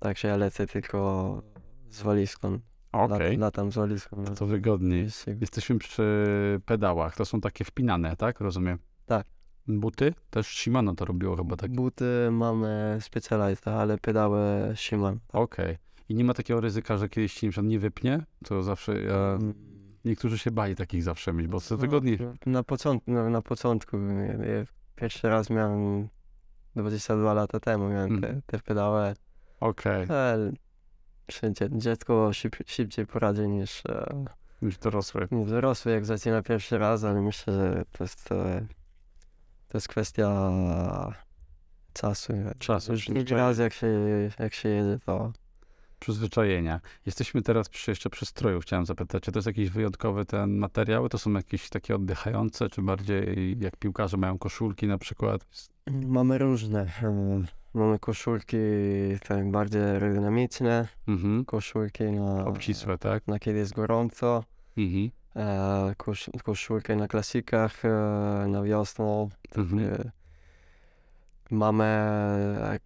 B: także ja lecę tylko z walizką.
A: Okej.
B: Lat, latam z walizką.
A: To, to wygodniej. Jesteśmy przy pedałach. To są takie wpinane, tak? Rozumiem.
B: Tak.
A: Buty? Też Shimano to robiło chyba tak.
B: Buty mamy Specialized, ale pedały Shimano.
A: Okej. I nie ma takiego ryzyka, że kiedyś ci na przykład nie wypnie? To zawsze... Ja...
B: Mm.
A: Niektórzy się bali takich zawsze mieć, bo to
B: No,
A: wygodniej.
B: Na, początku, no, na początku, ja, ja pierwszy raz miałem 22 lata temu, miałem te,
A: Mhm.
B: te pedały,
A: Okej.
B: ale wszędzie dziecko szyb, szybciej poradzi niż, e,
A: Już dorosły.
B: niż dorosły, jak zaczyna pierwszy raz, ale myślę, że to jest, e, to jest kwestia czasu.
A: Czasu,
B: drugi raz jak się, jak się jedzie, to
A: Przyzwyczajenia. Jesteśmy teraz przy, jeszcze przy stroju. Chciałem zapytać, czy to jest jakiś wyjątkowy ten materiał? To są jakieś takie oddychające, czy bardziej jak piłkarze mają koszulki na przykład?
B: Mamy różne. Mamy koszulki tak bardziej aerodynamiczne,
A: Mhm.
B: koszulki na,
A: Obcisłe, tak?
B: na kiedy jest gorąco,
A: Mhm.
B: e, kosz, koszulki na klasikach, e, na wiosnę.
A: Mhm.
B: E, mamy e,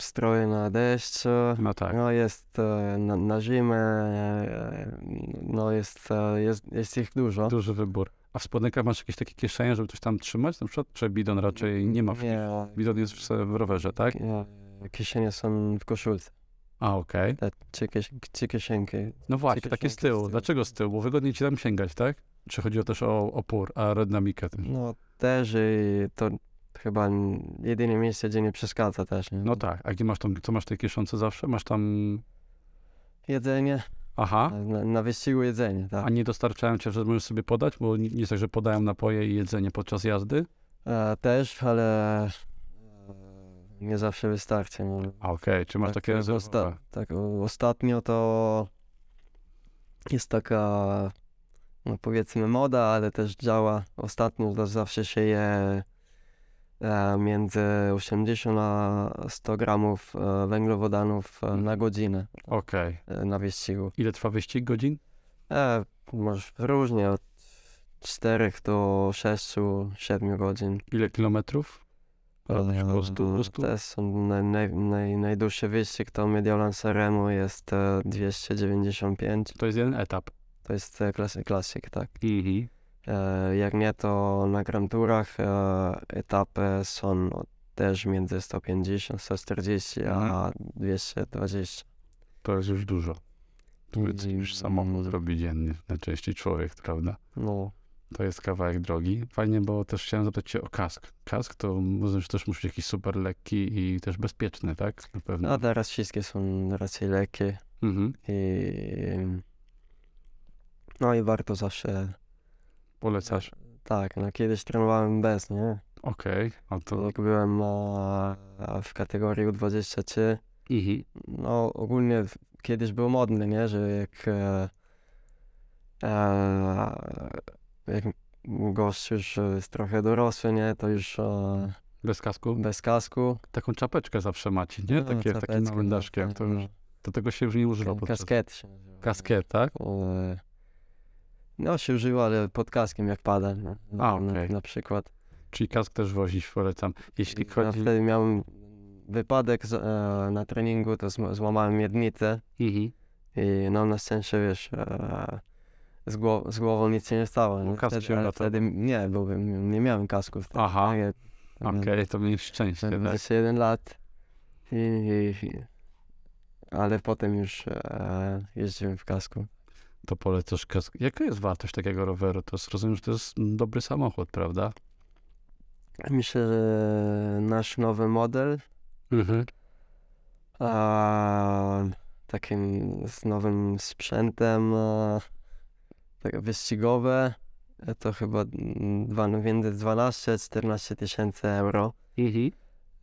B: stroje na deszcz,
A: No tak.
B: no jest e, na, na zimę, e, no jest, e, jest, jest ich dużo.
A: Duży wybór. A w spodnikach masz jakieś takie kieszenie, żeby coś tam trzymać? Na przykład, czy bidon raczej nie ma w
B: Nie,
A: Bidon jest w, w rowerze, tak?
B: nie, kieszenie są w koszulce,
A: A, okej.
B: te trzy, kies, trzy kieszonki.
A: No właśnie, takie z
B: kieszonki z
A: tyłu.
B: tyłu.
A: Dlaczego z tyłu? Bo wygodniej ci tam sięgać, tak? Czy chodziło też o opór, aerodynamikę? też?
B: No też i to chyba jedyne miejsce, gdzie nie przeszkadza też. Nie?
A: No tak. A gdzie masz tam, co masz w tej kieszonce zawsze? Masz tam...
B: Jedzenie,
A: Aha.
B: na, na wyścigu jedzenie, tak.
A: A nie dostarczają cię, że możesz sobie podać? Bo nie jest tak, że podają napoje i jedzenie podczas jazdy?
B: E, też, ale e, nie zawsze wystarczy. No.
A: A okej, czy masz
B: tak,
A: takie
B: e,
A: rezerwowe?
B: osta- tak, o- ostatnio to jest taka, no powiedzmy moda, ale też działa. Ostatnio to zawsze się je e, między 80 a 100 gramów e, węglowodanów e, na godzinę
A: Okej.
B: e, na wyścigu.
A: Ile trwa wyścig godzin?
B: E, może różnie, od 4 do 6, 7 godzin.
A: Ile kilometrów? Po 100, 100?
B: To są naj, naj, naj, najdłuższy wyścig, to Mediolan Sanremo jest e, 295.
A: To jest jeden etap.
B: To jest e, klasy, klasyk, tak.
A: Mhm.
B: E, jak nie, to na Grand Tourach e, etapy są o- też między 150, 140, a
A: Mhm.
B: 220.
A: To jest już dużo. To jest
B: Mm.
A: już samochód robi dziennie, najczęściej człowiek, prawda?
B: No,
A: To jest kawałek drogi. Fajnie, bo też chciałem zapytać cię o kask. Kask to że też musi być jakiś super lekki i też bezpieczny, tak? Na pewno.
B: a teraz wszystkie są raczej lekkie
A: Mhm.
B: i no i warto zawsze,
A: Polecasz.
B: tak, no kiedyś trenowałem bez, nie?
A: Okej, a to...
B: Jak byłem w kategorii U23,
A: Mhm.
B: no ogólnie w- kiedyś był modny, nie, że jak, e, e, jak gość już jest trochę dorosły, nie, to już e,
A: Bez kasku?
B: bez kasku.
A: Taką czapeczkę zawsze macie, nie?
B: no,
A: Takie, takim małym
B: no,
A: daszkiem.
B: tak,
A: To już,
B: no.
A: do tego się już nie używa. Podczas-
B: Kasket się nazywa.
A: Kasket, tak?
B: E, No się używa, ale pod kaskiem jak pada, no,
A: A,
B: na,
A: okej.
B: na przykład.
A: Czyli kask też wozić, polecam. Jeśli
B: Ja
A: chodzi...
B: wtedy miałem wypadek z, e, na treningu, to zm- złamałem miednicę.
A: Mhm.
B: I no na szczęście, wiesz, e, z, głow- z głową nic się nie stało. Nie?
A: kask
B: Wtedy, ale wtedy nie, bo nie miałem kasków. wtedy,
A: Aha,
B: tak? Ja-
A: Okej, to mieliś szczęście,
B: Miałem
A: tak?
B: 21 lat. I, i, i, ale potem już e, jeździłem w kasku.
A: To polecasz. kas- Jaka jest wartość takiego roweru? To jest, rozumiem, że to jest dobry samochód, prawda?
B: Myślę, że nasz nowy model
A: Mhm.
B: a, takim z nowym sprzętem a, tak wyścigowe to chyba dwa, między 12-14 tysięcy euro.
A: Mhm.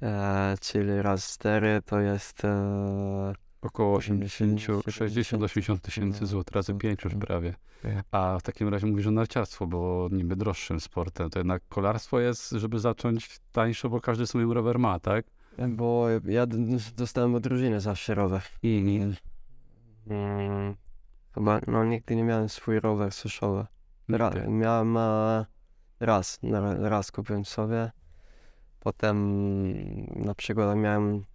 B: E, czyli raz 4 to jest e,
A: Około
B: 80,
A: 60-80 tysięcy
B: no,
A: złotych, razy
B: to-
A: 5 już
B: to-
A: prawie. A w takim razie mówisz o narciarstwo, bo niby droższym sportem. To jednak kolarstwo jest, żeby zacząć tańsze, bo każdy sobie rower ma, tak?
B: bo ja dostałem od rodziny zawsze rower.
A: Mhm.
B: Mm, chyba, no nigdy nie miałem swój rower suszowy. Ra, miałem raz, na, raz kupiłem sobie. Potem na przykład miałem.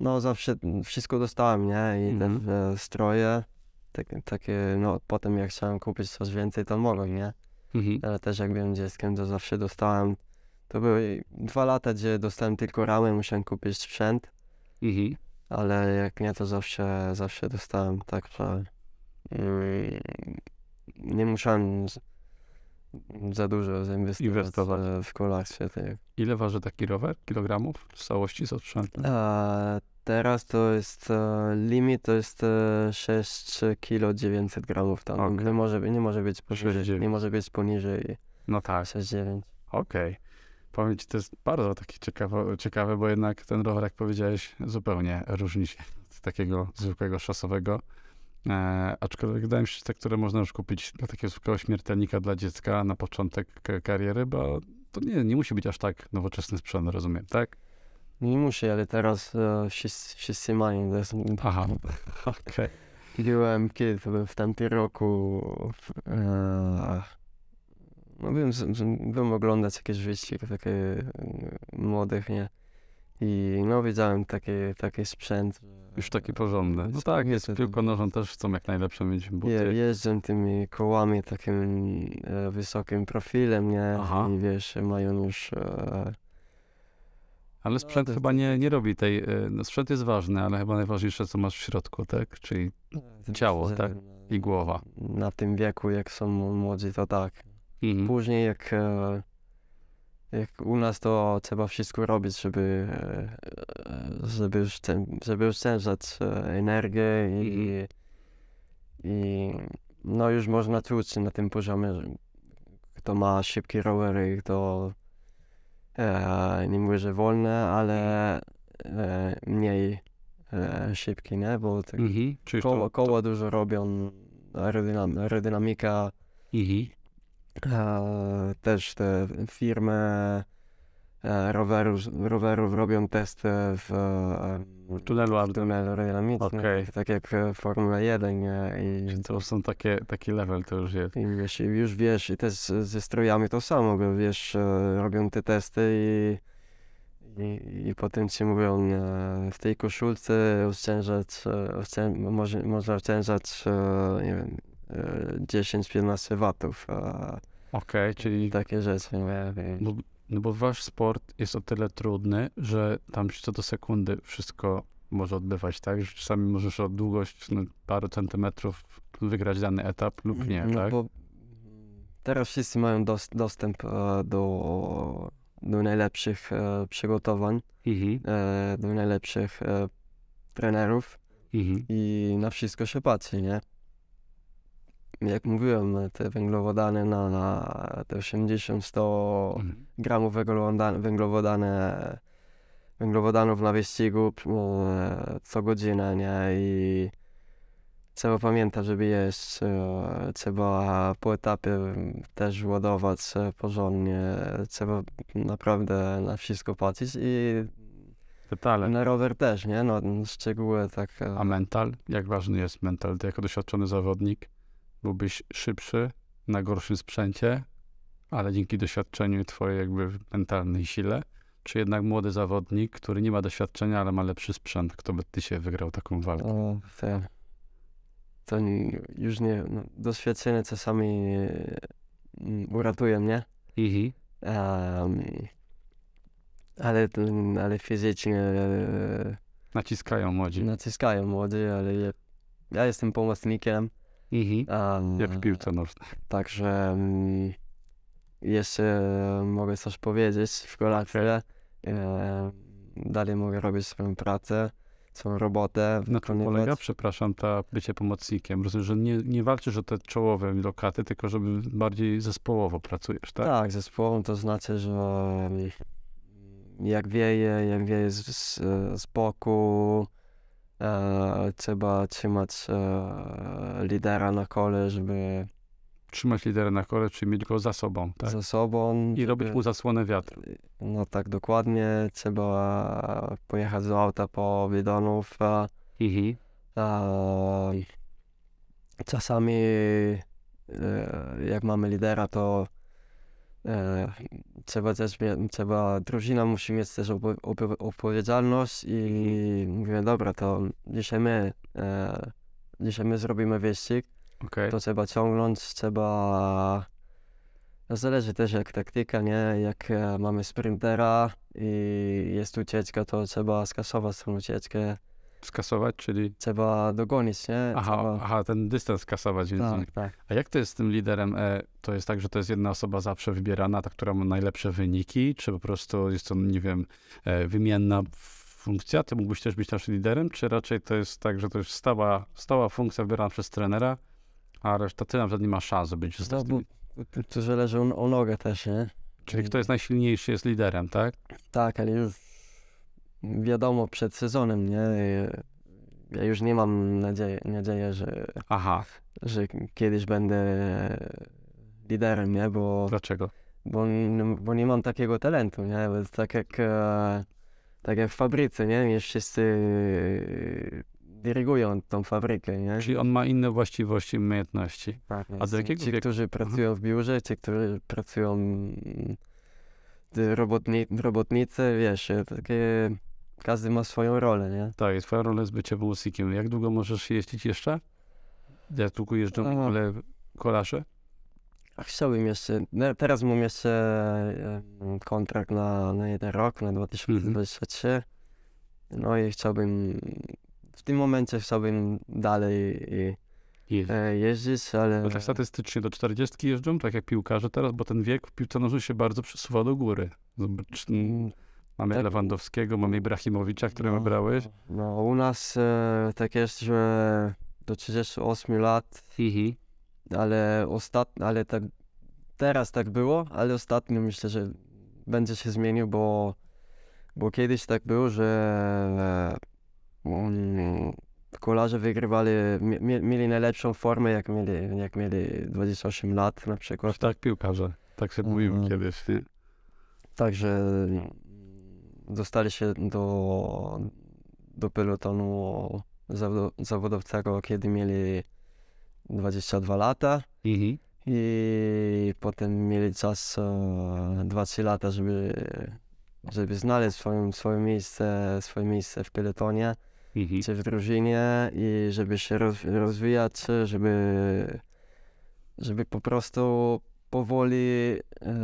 B: No zawsze wszystko dostałem, nie? I te
A: Mhm.
B: e, stroje. Tak, takie, no potem jak chciałem kupić coś więcej, to mogłem, nie?
A: Mhm.
B: Ale też jak byłem dzieckiem, to zawsze dostałem. To były dwa lata, gdzie dostałem tylko ramę, musiałem kupić sprzęt.
A: Mhm.
B: Ale jak nie, to zawsze, zawsze dostałem, także mm, nie musiałem za dużo zainwestować
A: Inwestować.
B: e, w kolarstwie. Tak.
A: Ile waży taki rower? Kilogramów w całości z sprzętem?
B: A teraz to jest e, limit, to jest e, 6 kg 900 gramów tam.
A: Okej.
B: Nie, może, być- nie może być poniżej,
A: 6,9.
B: nie może być poniżej
A: No tak,
B: 6,9.
A: okej. Powiem ci, to jest bardzo takie ciekawe, ciekawe, bo jednak ten rower, jak powiedziałeś, zupełnie różni się od takiego zwykłego szosowego. E, aczkolwiek wydaje mi się, że te, które można już kupić dla takiego zwykłego śmiertelnika dla dziecka na początek kariery, bo to nie, nie musi być aż tak nowoczesny sprzęt, rozumiem, tak?
B: Nie muszę, ale teraz e, wszyscy, wszyscy mają. To jest,
A: Aha, okej.
B: Byłem kiedy w tamtym roku. E, no byłem, byłem oglądać jakieś wyścigi takie e, młodych, nie? I no widziałem taki, taki sprzęt.
A: Już taki porządny. No tak, jest piłką nożą też chcą jak najlepsze mieć buty.
B: Je, jeżdżą tymi kołami takim e, wysokim profilem, nie?
A: Aha.
B: I wiesz, mają już e,
A: Ale sprzęt
B: to-
A: chyba nie, nie robi tej. y, No sprzęt jest ważny, ale chyba najważniejsze, co masz w środku, tak? Czyli Ciało,
B: myślę,
A: tak? i głowa.
B: Na tym wieku, jak są młodzi, to tak.
A: Mhm.
B: Później jak, e, jak u nas to trzeba wszystko robić, żeby, e, e, żeby, żeby oszczędzać e, energię i, i no już można czuć na tym poziomie, że kto ma szybkie rowery, kto e, nie mówię, że wolne, ale e, mniej e, szybki, nie? Bo te
A: Mhm.
B: Koło,
A: to,
B: koła dużo robią, aerodynam, aerodynamika,
A: Mhm.
B: Też te firmy e, rowerów, rowerów robią testy w,
A: W tunelu Arden.
B: tunelu aerodynamicznym,
A: Okej.
B: tak jak e, Formuła 1 nie? I,
A: Czyli to są takie, taki level, to już jest.
B: i wiesz, już wiesz, i też ze strojami to samo, bo wiesz, e, robią te testy i, i, i potem ci mówią w tej koszulce oszczędzać, e, oszczę, może, można oszczędzać nie wiem, 10-15 watów. e,
A: Okej, czyli.
B: takie rzeczy, nie wiem.
A: Bo, no bo wasz sport jest o tyle trudny, że tam się co do sekundy wszystko może odbywać, tak? Że czasami możesz o długość no, paru centymetrów wygrać dany etap lub nie,
B: no
A: tak?
B: bo teraz wszyscy mają dos, dostęp e, do, do najlepszych e, przygotowań,
A: Mhm.
B: e, do najlepszych e, trenerów
A: Mhm.
B: i na wszystko się patrzy, nie? Jak mówiłem, te węglowodany na, na te 80-100
A: Mhm.
B: gramów węglowodany, węglowodany, węglowodanów na wyścigu e, co godzinę, nie? I trzeba pamiętać, żeby jeść, e, trzeba po etapie też ładować e, porządnie, trzeba naprawdę na wszystko patrzeć i
A: Detale.
B: na rower też, nie? No, szczegóły tak...
A: A mental? Jak ważny jest mental? Ty jako doświadczony zawodnik byłbyś szybszy na gorszym sprzęcie, ale dzięki doświadczeniu twojej jakby mentalnej sile? Czy jednak młody zawodnik, który nie ma doświadczenia, ale ma lepszy sprzęt, kto by ty się wygrał taką walkę?
B: O, to ni- już nie, no, doświadczenie czasami mm, uratuje mnie,
A: Mhm.
B: em, ale, ale fizycznie e,
A: Naciskają młodzi.
B: naciskają młodzi, ale je, ja jestem pomocnikiem.
A: Mhm. Jak w piłce nożnej.
B: Także mm, jeszcze mogę coś powiedzieć w kolacji. E, dalej mogę robić swoją pracę, swoją robotę.
A: Na czym polega, przepraszam, ta bycie pomocnikiem? Rozumiem, że nie, nie walczysz o te czołowe lokaty, tylko żeby bardziej zespołowo pracujesz, tak?
B: Tak, zespołem to znaczy, że jak wieje, jak wieje z, z, z boku, e, trzeba trzymać e, lidera na kole, żeby
A: Trzymać lidera na kole, czyli mieć go za sobą, tak?
B: za sobą.
A: I robić
B: żeby-
A: mu zasłonę wiatru.
B: No tak, dokładnie. Trzeba pojechać do auta po bidonów. A,
A: Mhm.
B: a, czasami e, jak mamy lidera, to trzeba też, trzeba, drużyna musi mieć też odpowiedzialność i mówię, dobra, to dzisiaj my, e, dzisiaj my zrobimy wyścig,
A: Okej.
B: to trzeba ciągnąć, trzeba... No zależy też jak taktyka, nie? Jak e, mamy sprintera i jest ucieczka, to trzeba skasować tą ucieczkę.
A: Skasować, czyli...
B: Trzeba dogonić, nie?
A: Aha,
B: trzeba...
A: aha, ten dystans skasować. Więc...
B: Tak, tak.
A: A jak to jest z tym liderem? E, to jest tak, że to jest jedna osoba zawsze wybierana, ta, która ma najlepsze wyniki, czy po prostu jest to, nie wiem, e, wymienna funkcja? Ty mógłbyś też być naszym liderem, czy raczej to jest tak, że to jest stała, stała funkcja wybierana przez trenera, a reszta ty nawet nie ma szans, żeby być
B: No, bo, tu zależy o, o nogę też, nie?
A: Czyli kto jest najsilniejszy, jest liderem, tak?
B: Tak, ale już wiadomo przed sezonem, nie? Ja już nie mam nadziei, nadziei że,
A: Aha,
B: że kiedyś będę liderem, nie? Bo
A: dlaczego?
B: bo, bo nie mam takiego talentu, nie? Bo tak jak, e, tak jak w fabryce, nie? Już wszyscy dyrygują tą fabrykę, nie?
A: Czyli on ma inne właściwości, umiejętności.
B: Tak,
A: a do jakiego
B: Ci,
A: wieku-
B: którzy pracują w biurze, ci, którzy pracują robotni, robotnicy, wiesz, takie, każdy ma swoją rolę, nie?
A: Tak, twoja rola jest bycie pomocnikiem. Jak długo możesz jeździć jeszcze? Jak długo jeżdżą w
B: Aha.
A: ogóle kolarze?
B: A chciałbym jeszcze, no, teraz mam jeszcze e, kontrakt na, na jeden rok, na 2023. No i chciałbym, w tym momencie chciałbym dalej
A: Jest.
B: e, jeździć, ale
A: Bo tak statystycznie do 40 jeżdżą, tak jak piłkarze teraz, bo ten wiek w piłce nożnej się bardzo przesuwa do góry. Zobacz,
B: mm,
A: mamy
B: tak.
A: Lewandowskiego, mamy Ibrahimowicza, którego
B: no,
A: brałeś.
B: No u nas e, tak jest, że do 38 lat,
A: Mhm.
B: ale ostatnio, ale tak teraz tak było, ale ostatnio myślę, że będzie się zmienił, bo, bo kiedyś tak było, że e, mm, kolarze wygrywali, mie- mieli najlepszą formę, jak mieli, jak mieli 28 lat na przykład.
A: Tak, piłkarze. Tak się mówiło
B: Mhm.
A: kiedyś.
B: Także mm, dostali się do, do pelotonu zawodo- zawodowcego, kiedy mieli 22 lata
A: Mhm.
B: i potem mieli czas e, 2-3 lata, żeby, żeby znaleźć swoją, swoje, miejsce, swoje miejsce w peletonie
A: Mhm.
B: czy w drużynie i żeby się roz, rozwijać, żeby, żeby po prostu powoli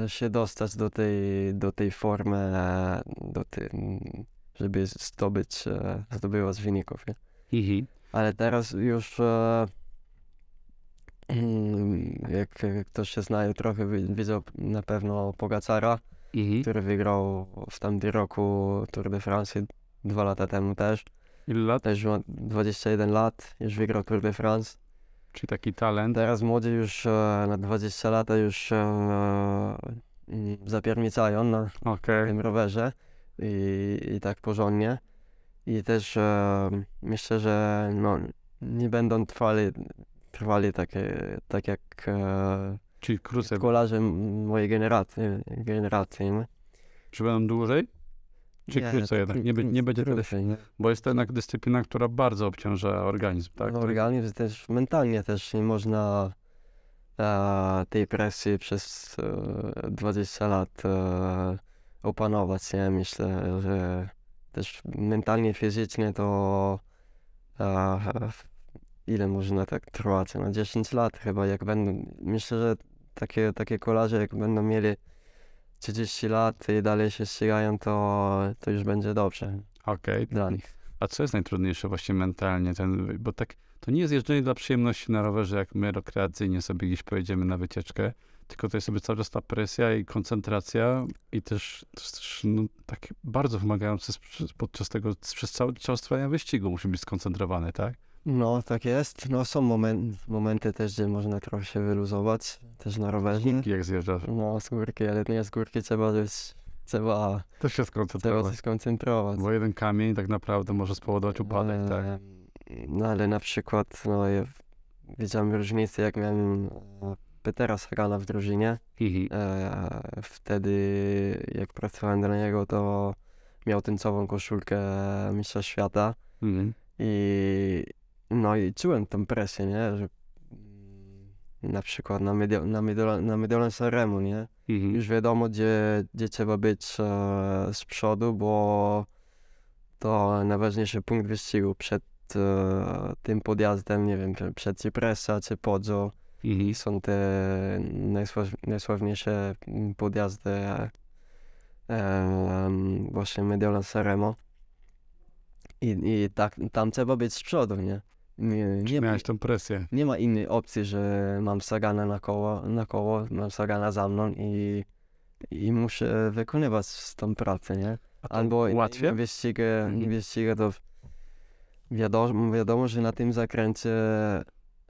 B: e, się dostać do tej, do tej formy, e, do tej, żeby zdobyć, e, zdobywać wyników. Nie?
A: Mhm.
B: Ale teraz już e, jak ktoś się zna trochę, wi- widział na pewno Pogacara,
A: Mhm.
B: który wygrał w tamtym roku Tour de France dwa lata temu też.
A: Ile lat?
B: Też ma 21 lat, już wygrał Tour de France.
A: Czyli taki talent.
B: Teraz młodzi już e, na 20 lat już e, zapierniczają na
A: Okej.
B: tym rowerze i, i tak porządnie. I też e, myślę, że no, nie będą trwali, trwali takie, tak jak e,
A: Czyli krócej.
B: kolarze mojej generacji. generacji?
A: Czy będą dłużej? Czy krócej jednak? Nie, nie będzie tyle.
B: nie?
A: Bo jest to jednak dyscyplina, która bardzo obciąża organizm, tak?
B: No, organizm też mentalnie też nie można e, tej presji przez e, 20 lat e, opanować. Nie? Myślę, że też mentalnie, fizycznie to e, ile można tak trwać? No 10 lat chyba, jak będą. Myślę, że takie, takie kolarze, jak będą mieli 30 lat i dalej się ścigają, to, to już będzie dobrze
A: Okej.
B: dla nich.
A: A co jest najtrudniejsze właśnie mentalnie? Ten, bo tak to nie jest jeżdżenie dla przyjemności na rowerze, jak my rekreacyjnie sobie gdzieś pojedziemy na wycieczkę, tylko to jest sobie cały czas ta presja i koncentracja i też, też no, tak bardzo wymagający z- podczas tego, przez cały czas trwania wyścigu musi być skoncentrowany, tak?
B: No, tak jest. No, są moment, momenty też, gdzie można trochę się wyluzować, też na rowerze.
A: Jak zjeżdżasz,
B: No, z górki, ale nie z górki trzeba być, trzeba,
A: też się
B: trzeba
A: skoncentrować.
B: się skoncentrować.
A: Bo jeden kamień tak naprawdę może spowodować upadek, tak?
B: Ale- No, ale na przykład, no, ja widziałem różnicę, jak miałem e, Petera Sagana w drużynie.
A: Mhm.
B: E, wtedy, jak pracowałem dla niego, to miał tęcową koszulkę mistrza świata
A: Mhm.
B: i no i czułem tą presję, nie, że mm, na przykład na, Medio, na, Medio, na Mediolan Sanremo, nie,
A: Mhm.
B: już wiadomo, gdzie, gdzie trzeba być e, z przodu, bo to najważniejszy punkt wyścigu przed e, tym podjazdem, nie wiem, przed Cipressa czy Poggio
A: Mhm.
B: są te najsław, najsławniejsze podjazdy e, em, właśnie Mediolan Sanremo. I, I tak, tam trzeba być z przodu, nie? Nie, nie,
A: miałeś tą presję?
B: nie ma innej opcji, że mam Sagana na koło, na koło mam Sagana za mną i, i muszę wykonywać tą pracę, nie? Albo
A: łatwiej?
B: wyścigi,
A: Mhm.
B: wyścigi to wiadomo, wiadomo, że na tym zakręcie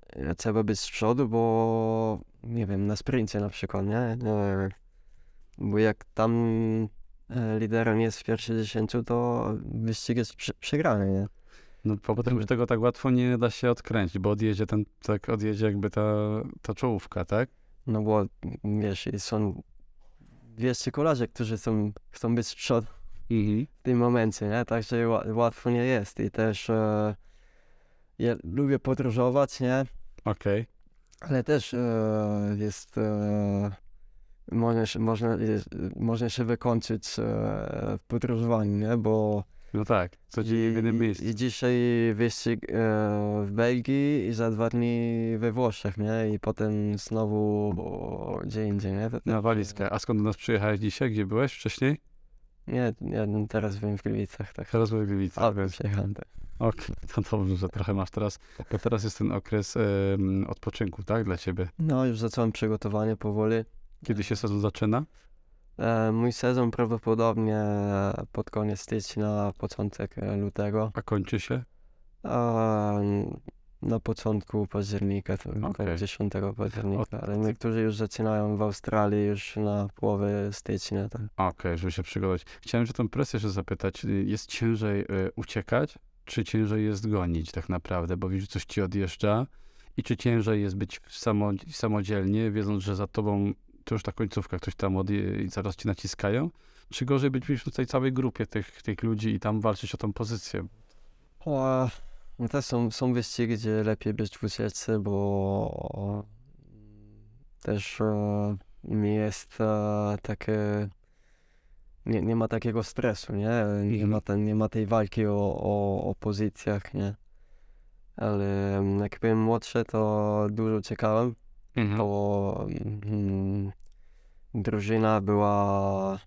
B: e, trzeba być z przodu, bo nie wiem, na sprincie na przykład, nie? E, Bo jak tam e, liderem jest w pierwszej dziesięciu, to wyścig jest prze- przegrany, nie?
A: No bo potem już tego tak łatwo nie da się odkręcić, bo odjedzie ten, tak odjedzie jakby ta, ta czołówka, tak?
B: No bo wiesz, są 200 kolarze, którzy są, chcą być z przodu
A: Mhm.
B: w tym momencie, nie? Także ła- łatwo nie jest i też e, ja lubię podróżować, nie?
A: Okej.
B: Ale też e, jest e, można, się- można, jest, można się wykończyć e, w podróżowaniu, nie? Bo
A: No tak, co dzień w innym
B: i,
A: miejscu.
B: i dzisiaj wyścig e, w Belgii i za dwa dni we Włoszech, nie? I potem znowu bo, gdzie indziej, nie?
A: Na
B: też,
A: walizkę. A skąd do nas przyjechałeś dzisiaj? Gdzie byłeś wcześniej?
B: Nie, ja teraz byłem w Gliwicach, tak.
A: Teraz byłem w Gliwicach,
B: A,
A: więc...
B: przyjechałem, tak.
A: Okej, to dobrze, że trochę masz teraz... Bo teraz jest ten okres em, odpoczynku, tak? Dla ciebie.
B: No, już zacząłem przygotowanie powoli.
A: Kiedy się sezon zaczyna?
B: E, mój sezon prawdopodobnie pod koniec stycznia, początek e, lutego.
A: A kończy się?
B: A na początku października, okay. 10 października,
A: O,
B: ale niektórzy już zaczynają w Australii już na połowę stycznia. Tak.
A: Okej, żeby się przygotować. Chciałem się tą presję jeszcze zapytać. y, Jest ciężej y, uciekać, czy ciężej jest gonić tak naprawdę? Bo widzisz, coś ci odjeżdża i czy ciężej jest być samo, samodzielnie, wiedząc, że za tobą to już ta końcówka, ktoś tam odje i zaraz ci naciskają? Czy gorzej być w tej całej grupie tych, tych ludzi i tam walczyć o tą pozycję?
B: O, no to są, są wyścigi, gdzie lepiej być w ucieczce, bo też e, mi jest e, takie nie, nie ma takiego stresu, nie? Nie
A: Mhm.
B: ma, ten, nie ma tej walki o, o, o pozycjach, nie? Ale mm, jak byłem młodszy, to dużo czekałem, bo mm, drużyna była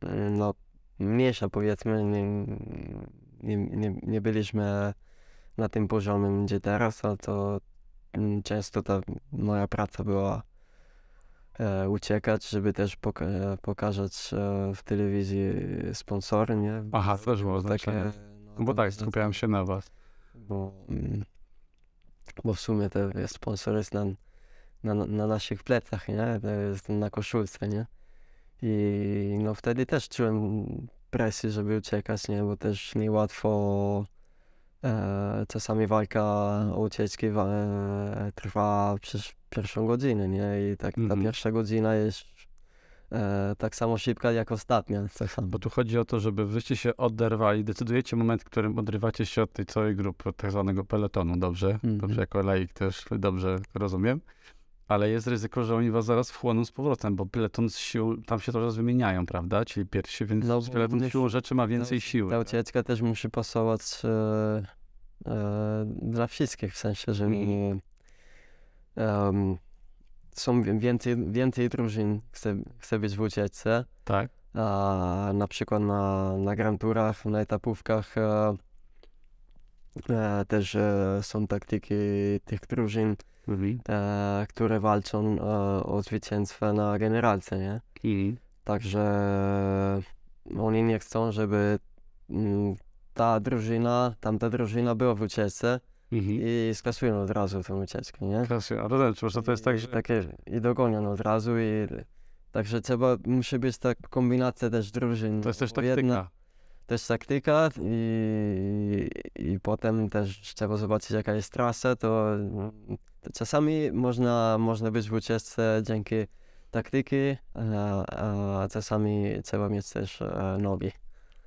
B: mm, no, mniejsza powiedzmy, nie, nie, nie, nie byliśmy na tym poziomie, gdzie teraz, a to mm, często ta moja praca była e, uciekać, żeby też poka- e, pokazać e, w telewizji sponsory, nie?
A: Aha, to też było znaczenie. No bo tak, skupiałem się na was.
B: Bo, mm, bo w sumie to jest sponsor jest na, na, na naszych plecach, nie? Na koszulce, nie? I no wtedy też czułem presję, żeby uciekać, nie? Bo też niełatwo e, czasami walka o ucieczki e, trwa przez pierwszą godzinę, nie? I tak ta
A: Mhm.
B: pierwsza godzina jest e, tak samo szybka jak ostatnia czasami.
A: Bo tu chodzi o to, żeby wyście się oderwali. Decydujecie moment, w którym odrywacie się od tej całej grupy, od tak zwanego peletonu, dobrze?
B: Mhm.
A: Dobrze, jako laik też dobrze rozumiem. Ale jest ryzyko, że oni was zaraz wchłoną z powrotem, bo peleton z sił, tam się coraz wymieniają, prawda? Czyli pierwsi, więc
B: No,
A: no, peleton
B: wiesz,
A: siłą rzeczy ma więcej
B: ta-
A: siły.
B: Ta
A: tak?
B: ucieczka też musi pasować e, e, dla wszystkich, w sensie, że
A: Mhm.
B: em, są więcej, więcej drużyn chce, chce być w ucieczce,
A: Tak?
B: a na przykład na, na Grand Tourach, na etapówkach e, E, też e, są taktyki tych drużyn,
A: Mhm.
B: e, które walczą e, o zwycięstwo na generalce, nie?
A: Mhm.
B: Także oni nie chcą, żeby mm, ta drużyna, tamta drużyna była w ucieczce
A: Mhm.
B: i skasują od razu tę ucieczkę, nie?
A: Klasy, a rozumiem, czy może to jest tak,
B: I,
A: że...
B: takie, I dogonią od razu i także trzeba, musi być ta kombinacja też drużyn.
A: To jest też
B: bo jedna-
A: taktyka.
B: Też taktyka i, i potem też trzeba zobaczyć jaka jest trasa, to, to czasami można, można być w ucieczce dzięki taktyki, a, a czasami trzeba mieć też e, nogi,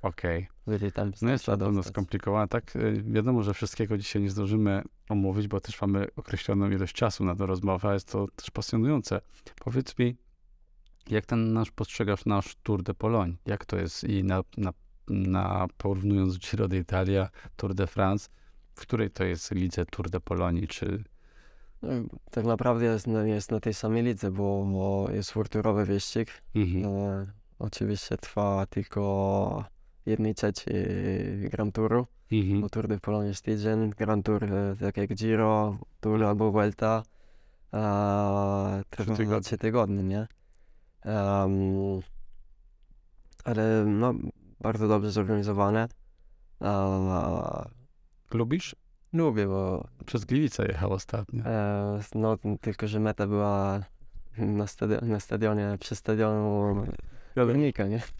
A: Okej.
B: tam
A: No jest to na pewno
B: dostać.
A: skomplikowane. Tak, y, wiadomo, że wszystkiego dzisiaj nie zdążymy omówić, bo też mamy określoną ilość czasu na tę rozmowę, a jest to też pasjonujące. Powiedz mi, jak ten nasz postrzegasz nasz Tour de Pologne? Jak to jest i na, na, na porównując Giro d'Italia, Tour de France, w której to jest lidze Tour de Pologne, czy...
B: No, tak naprawdę jest, na- jest na tej samej lidze, bo, bo jest furturowy wyścig.
A: Mhm.
B: E, oczywiście trwa tylko jednej trzeciej Grand Touru.
A: Mhm.
B: bo Tour de Pologne jest tydzień, Grand Tour e, tak jak Giro, Tour albo Vuelta e, trwa
A: tygodnie.
B: trzy tygodnie, nie? Em, ale no, bardzo dobrze zorganizowane. E,
A: Lubisz?
B: lubię, bo
A: Przez Gliwice jechał ostatnio.
B: e, no, tylko, że meta była na, stadi- na stadionie, przy stadionu Górnika, nie?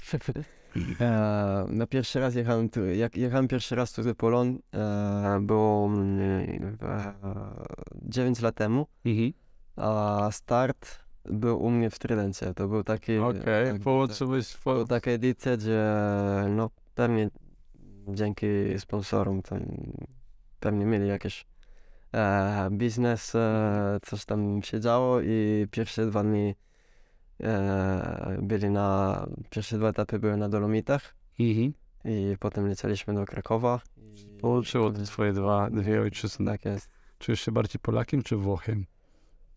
B: E, na pierwszy raz jechałem, tu, jak jechałem pierwszy raz tu do Polon, e, było mm, e, 9 lat temu,
A: Mhm.
B: a start był u mnie w Trydencie. To był taki,
A: Okej,
B: tak,
A: połączyłeś...
B: to
A: Po...
B: taka edycja, gdzie no pewnie dzięki sponsorom tam pewnie mieli jakiś e, biznes, e, coś tam się działo i pierwsze dwa dni e, byli na, pierwsze dwa etapy były na Dolomitach.
A: Mhm.
B: I potem lecieliśmy do Krakowa.
A: Połączyło te
B: potem-
A: twoje dwa, dwie ojczyzny.
B: Tak jest.
A: Czujesz się bardziej Polakiem czy Włochem?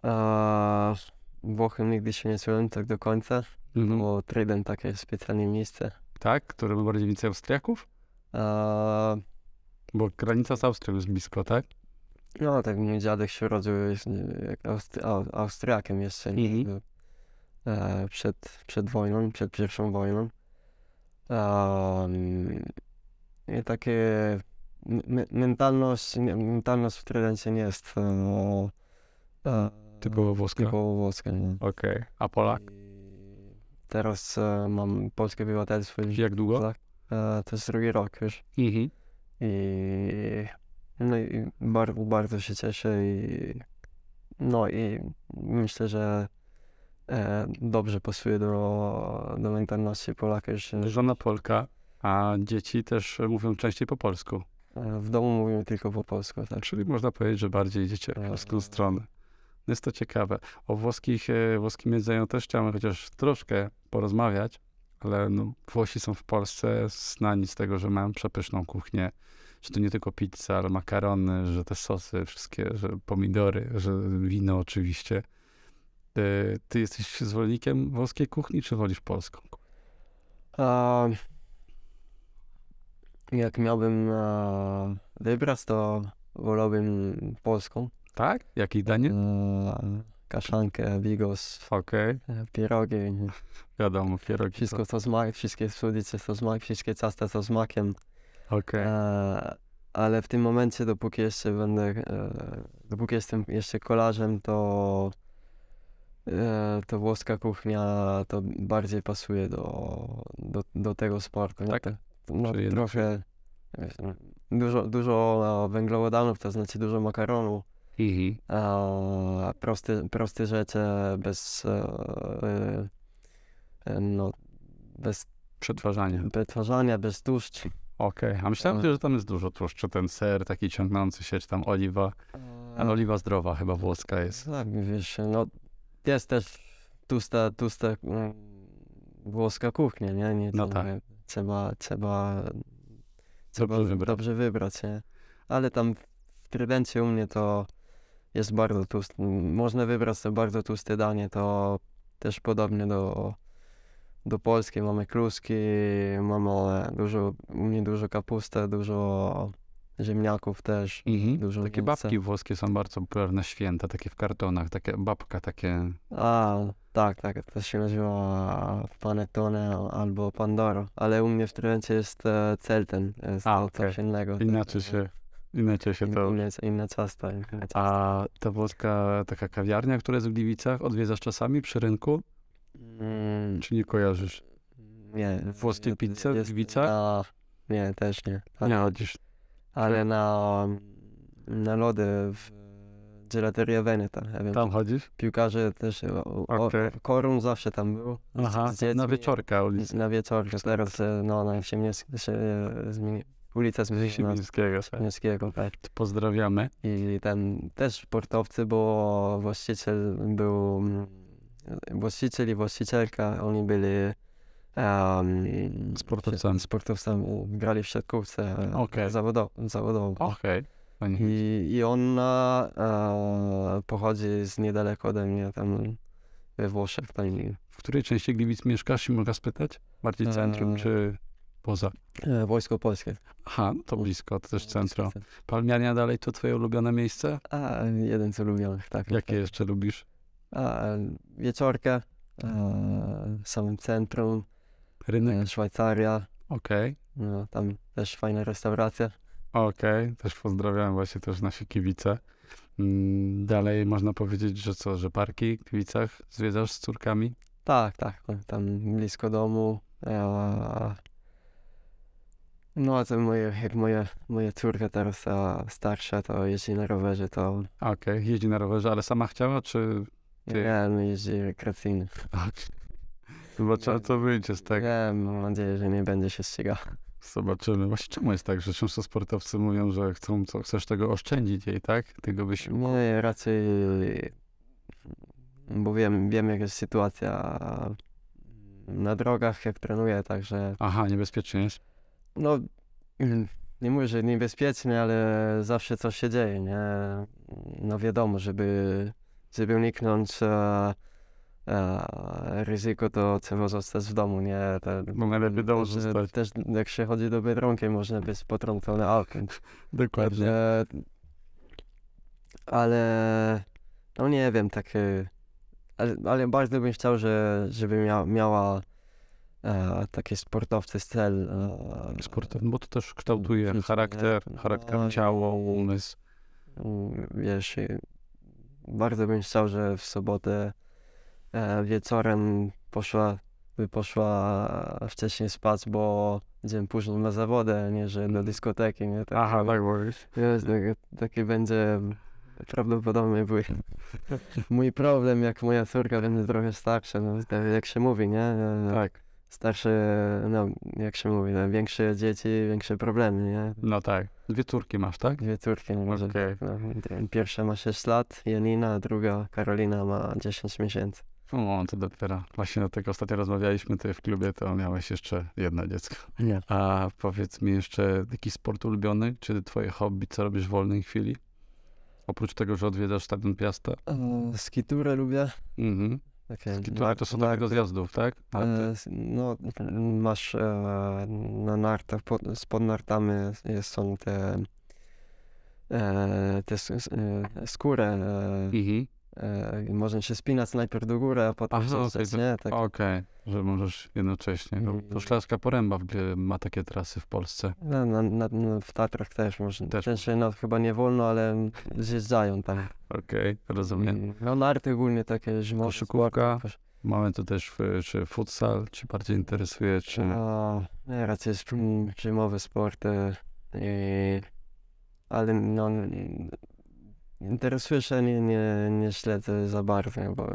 B: A, Włochem nigdy się nie czułem tak do końca,
A: Mhm.
B: bo Trident takie specjalne miejsce.
A: Tak? Które ma bardziej więcej Austriaków?
B: A,
A: Bo granica z Austrią jest blisko, tak?
B: no tak, mój dziadek się urodził jest, jak Austri- Au- Austriakiem jeszcze
A: Mhm.
B: e, przed, przed wojną, przed pierwszą wojną. Um, I takie me- mentalność, mentalność w Tridencie nie jest e, e,
A: Typowo włoska.
B: typowo włoska. Nie?
A: Okej. A Polak?
B: I teraz e, mam polskie obywatelstwo
A: Jak długo?
B: Tak. e, to jest drugi rok już.
A: Mhm.
B: I, no i bardzo, bardzo się cieszę i no i myślę, że e, dobrze pasuje do, do mentalności Polaka już.
A: Żona Polka, a dzieci też mówią częściej po polsku.
B: E, w domu mówimy tylko po polsku, tak.
A: Czyli można powiedzieć, że bardziej idziecie w polską stronę. Jest to ciekawe. O włoskich, e, włoskim jedzeniu też chciałem chociaż troszkę porozmawiać, ale no, Włosi są w Polsce znani z tego, że mają przepyszną kuchnię, że to nie tylko pizza, ale makarony, że te sosy wszystkie, że pomidory, że wino oczywiście. Ty jesteś zwolennikiem włoskiej kuchni, czy wolisz polską?
B: A, jak miałbym e, wybrać, to wolałbym polską.
A: Tak? Jakie danie?
B: E, kaszankę, bigos,
A: Okej,
B: e, pierogi,
A: wiadomo, pierogi. to-
B: wszystko co smak, wszystkie słodycze co smak, wszystkie ciasta co smakiem.
A: Okej.
B: E, ale w tym momencie, dopóki jeszcze będę, e, dopóki jestem jeszcze kolarzem, to, e, to włoska kuchnia to bardziej pasuje do, do, do tego sportu. nie?
A: Tak?
B: To- No,
A: Czyli jednak-
B: trochę wiesz, no, dużo, dużo e, węglowodanów, to znaczy dużo makaronu,
A: Mhm.
B: e, proste, proste rzeczy bez, e, e, e, no, bez
A: Przetwarzanie.
B: przetwarzania, bez tłuszczu.
A: Okej, a myślałem,
B: Ale-
A: że tam jest dużo tłuszczu, ten ser taki ciągnący się, czy tam oliwa, ale oliwa zdrowa chyba włoska jest.
B: Tak, wiesz, no jest też tłusta, tłusta mm, włoska kuchnia, nie? nie
A: No tak.
B: Trzeba, trzeba, trzeba
A: Dobrze wybrać.
B: dobrze wybrać, nie? Ale tam w Trydencie u mnie to jest bardzo tłusty. Można wybrać sobie bardzo tłuste danie, to też podobnie do, do Polski. Mamy kluski, mamy dużo, u mnie dużo kapusty, dużo ziemniaków też.
A: Mhm.
B: Dużo
A: Takie
B: mięsa.
A: babki włoskie są bardzo popularne, święta, takie w kartonach, takie babka, takie...
B: A, tak, tak, to się nazywa Panettone albo Pandoro, ale u mnie w Trójce jest e, Celten, jest
A: okej.
B: coś innego.
A: Inaczej się, inaczej się to...
B: Inne, inne ciasto. Inne ciasto.
A: A ta włoska taka kawiarnia, która jest w Gliwicach, odwiedzasz czasami przy rynku?
B: Mm,
A: Czy nie kojarzysz?
B: nie.
A: Włoskie
B: jest-
A: pizze w Gliwicach?
B: Na, nie, też nie. Tak.
A: Nie chodzisz.
B: Ale na, na lody w Gelateria Veneta. Ja wiem,
A: Tam chodzisz?
B: piłkarze też, o, o,
A: Okej.
B: Korun zawsze tam był.
A: Aha, na wieczorka ulicy
B: Na wieczorku, teraz e, no, na Siemieckiego się e, zmieni, ulica na
A: Siemińskiego.
B: Siemieckiego, tak.
A: Pozdrawiamy.
B: I tam też sportowcy, bo właściciel był, mm, właściciel i właścicielka, oni byli um,
A: Sportowcami.
B: sportowcami, grali w siatkówce e,
A: Okej.
B: zawodowo. zawodowo.
A: Fajnie.
B: I, I ona e, pochodzi z niedaleko ode mnie, tam we Włoszech. Tam,
A: W której części Gliwic mieszkasz, mogę spytać? Bardziej centrum
B: Eee.
A: czy poza?
B: e, Wojsko Polskie.
A: Aha, no to blisko, to też centrum. Palmiania dalej to twoje ulubione miejsce?
B: A, jeden z ulubionych, tak.
A: Jakie
B: tak.
A: jeszcze lubisz?
B: A, wieczorka, e, w samym centrum,
A: Rynek?
B: e, Szwajcaria,
A: Okej.
B: no, tam też fajna restauracja.
A: Okej, też pozdrawiam właśnie też nasi kibice. Mm, Dalej można powiedzieć, że co, że parki w Gliwicach zwiedzasz z córkami?
B: Tak, tak, tam blisko domu. E, no a to moje, jak moja, moja córka teraz a starsza, to jeździ na rowerze, to
A: Okej, jeździ na rowerze, ale sama chciała, czy... Ty-
B: ja no, jeździ rekreacyjny.
A: Zobaczymy, co wyjdzie z tego.
B: Ja mam nadzieję, że nie będzie się ścigał.
A: Zobaczymy. Właśnie czemu jest tak, że często sportowcy mówią, że chcą, co, chcesz tego oszczędzić jej, tak? Tego wysiłku.
B: Nie, raczej, bo wiem, wiem jaka jest sytuacja na drogach, jak trenuję, także
A: Aha, niebezpiecznie jest.
B: No nie mówię, że niebezpiecznie, ale zawsze coś się dzieje, nie? No wiadomo, żeby, żeby uniknąć e, e, ryzyko, to trzeba zostać w domu, nie? To,
A: Bo najlepiej w domu
B: też,
A: zostać.
B: też jak się chodzi do Biedronki, można być potrącony autem.
A: Dokładnie.
B: Ale no nie wiem, tak, e, ale, ale bardzo bym chciał, że, żeby mia, miała e, takie sportowcy z cel. E,
A: Sport, bo to też kształtuje charakter,
B: no
A: charakter
B: i-
A: ciało, umysł.
B: mm, Wiesz, i bardzo bym chciał, że w sobotę e, wieczorem poszła, by poszła wcześniej spać, bo dzień później na zawody, a nie, że do dyskoteki, nie? Tak,
A: Aha, tak mówisz.
B: Jest, taki będzie prawdopodobnie mój, mój problem, jak moja córka będzie trochę starsza, no, jak się mówi, nie? No,
A: Tak,
B: Starsze, no, jak się mówi, no, większe dzieci, większe problemy, nie?
A: no tak. Dwie córki masz, tak?
B: Dwie córki, no, może,
A: Okej.
B: no, pierwsza ma 6 lat, Janina, a druga Karolina ma 10 miesięcy.
A: O, to dopiero. Właśnie do tego ostatnio rozmawialiśmy tutaj w klubie, to miałeś jeszcze jedno dziecko.
B: Nie.
A: A powiedz mi jeszcze, jakiś sport ulubiony? Czy twoje hobby, co robisz w wolnej chwili? Oprócz tego, że odwiedzasz Stadion Piasta?
B: E, skiturę lubię.
A: Mhm.
B: Takie
A: Które to są do tego zjazdów, tak?
B: E, No, masz e, na nartach, pod, spod nartami jest, są te, e, te e, skórę. E,
A: Mhm.
B: E, można się spinać najpierw do góry, a potem
A: Aha,
B: zjeżdżać,
A: to-
B: nie? Tak,
A: Okej, że możesz jednocześnie. No, to. Szklarska Poręba ma takie trasy w Polsce.
B: no, na, na, no, w Tatrach też można.
A: Też
B: Też no, chyba nie wolno, ale zjeżdżają tam.
A: Okej, rozumiem.
B: I, No narty ogólnie takie zimowe.
A: Koszykówka? Mamy tu też w, czy futsal, czy bardziej interesuje, czy...
B: A, nie, raczej jest zimowe sporty. I, ale no, interesuje się, nie, nie, nie śledzę za bardzo, bo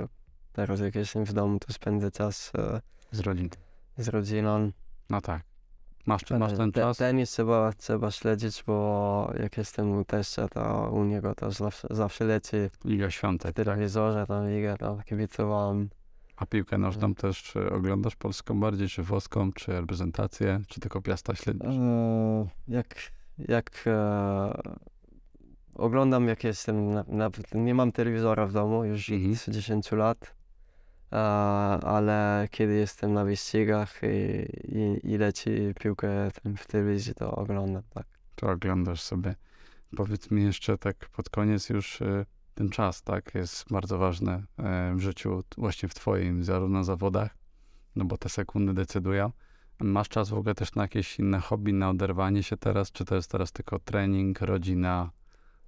B: teraz jak jestem w domu, to spędzę czas e,
A: Z rodzin.
B: z rodziną.
A: No tak. Masz, masz ten
B: Te-
A: czas?
B: Tenis trzeba, trzeba śledzić, bo jak jestem u teścia, to u niego to zawsze, zawsze leci
A: Liga
B: w
A: Świątek, tak?
B: telewizorze, tam ligę, tam kibicowałem.
A: A piłkę nożną też e, oglądasz polską bardziej, czy włoską, czy reprezentację, czy tylko Piasta śledzisz?
B: E, jak jak e, oglądam, jak jestem, na, nawet nie mam telewizora w domu już
A: Mhm.
B: od 10 lat, e, ale kiedy jestem na wyścigach i, i, i leci piłkę w telewizji, to oglądam, tak.
A: to oglądasz sobie. Powiedz mi jeszcze tak pod koniec już y, ten czas, tak, jest bardzo ważny e, w życiu, właśnie w twoim, zarówno zawodach, no bo te sekundy decydują. Masz czas w ogóle też na jakieś inne hobby, na oderwanie się teraz, czy to jest teraz tylko trening, rodzina,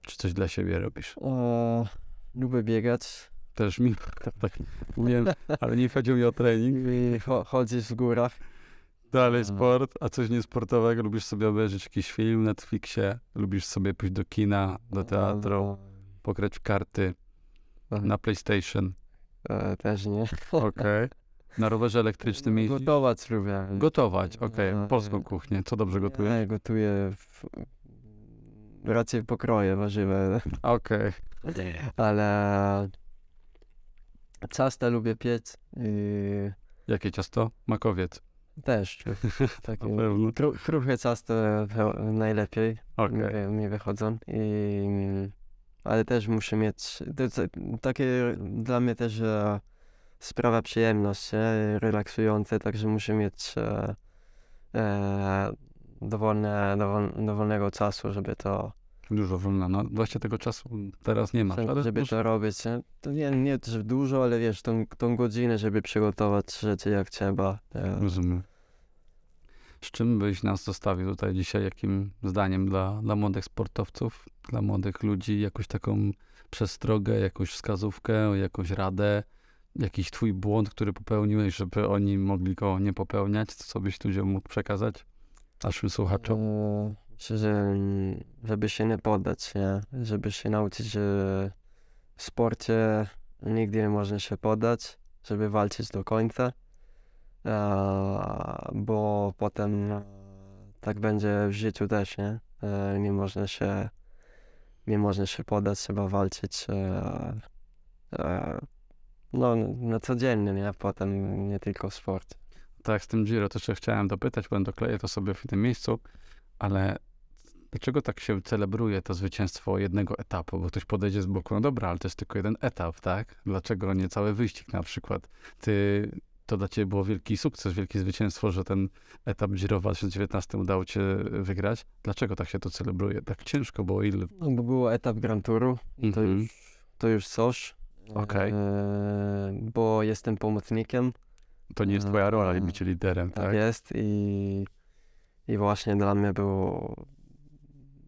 A: czy coś dla siebie robisz?
B: O, lubię biegać
A: Też mi, tak, wiem, ale nie chodziło mi o trening.
B: i cho- chodzić w górach.
A: Dalej
B: Mhm.
A: sport, a coś niesportowego? Lubisz sobie obejrzeć jakiś film na Netflixie? Lubisz sobie pójść do kina, do teatru, pograć w karty,
B: E,
A: na PlayStation?
B: e, też nie.
A: Okej. Na rowerze elektrycznym jeździsz?
B: Gotować lubię.
A: Gotować, okej.
B: E,
A: Polską kuchnię. Co dobrze gotujesz?
B: Nie, gotuję w, raczej pokroje warzywa,
A: Okej.
B: ale ciasta lubię piec i
A: Jakie ciasto? Makowiec.
B: też takie kru, kruche ciasto najlepiej
A: Okej.
B: mi, mi wychodzą i ale też muszę mieć to, takie dla mnie też e, sprawa przyjemność, nie? relaksujące, także muszę mieć e, e, dowolne, dowol, dowolnego czasu, żeby to
A: Dużo wolno. No właśnie tego czasu teraz nie masz,
B: żeby, żeby to robić. Nie? To nie, nie że dużo, ale wiesz, tą, tą godzinę, żeby przygotować rzeczy jak trzeba. E,
A: Rozumiem. Z czym byś nas zostawił tutaj dzisiaj? Jakim zdaniem dla, dla młodych sportowców, dla młodych ludzi? Jakąś taką przestrogę, jakąś wskazówkę, jakąś radę? Jakiś twój błąd, który popełniłeś, żeby oni mogli go nie popełniać? Co byś ludziom mógł przekazać? Naszym słuchaczom?
B: Myślę, że mm, żeby się nie poddać, nie? Żeby się nauczyć, że w sporcie nigdy nie można się poddać, żeby walczyć do końca, bo potem e, tak będzie w życiu też, nie? E, Nie można się, nie można się poddać, trzeba walczyć e, no, na codziennie, nie? Potem nie tylko w sporcie.
A: Tak, z tym Giro też chciałem dopytać, bo dokleję to sobie w tym miejscu, ale dlaczego tak się celebruje to zwycięstwo jednego etapu? Bo ktoś podejdzie z boku, no dobra, ale to jest tylko jeden etap, tak? Dlaczego nie cały wyścig na przykład? Ty, to dla ciebie było wielki sukces, wielkie zwycięstwo, że ten etap Giro w 2019 udało cię wygrać. Dlaczego tak się to celebruje? Tak ciężko było, ile?
B: No, bo było etap Grand Touru, to
A: Mhm.
B: już, to już coś.
A: Okej.
B: E, bo jestem pomocnikiem,
A: To nie jest twoja rola,
B: Mm.
A: bycie liderem,
B: tak,
A: tak?
B: jest i, i właśnie dla mnie było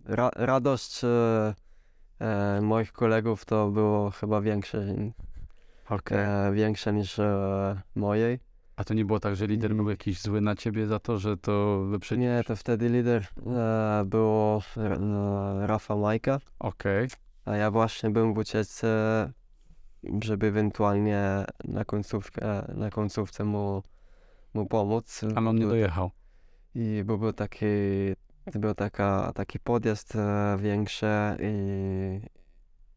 B: ra, radość e, e, moich kolegów to było chyba większe,
A: Okej.
B: e, większe niż e, mojej.
A: A to nie było tak, że lider był jakiś zły na ciebie za to, że to wyprzedził?
B: Nie, to wtedy lider e, było e, Rafa Majka,
A: Okej.
B: a ja właśnie byłem w ucieczce, żeby ewentualnie na końcówkę, na końcówce mu, mu pomóc.
A: A on nie dojechał.
B: I bo był taki, był taka, taki podjazd e, większy i,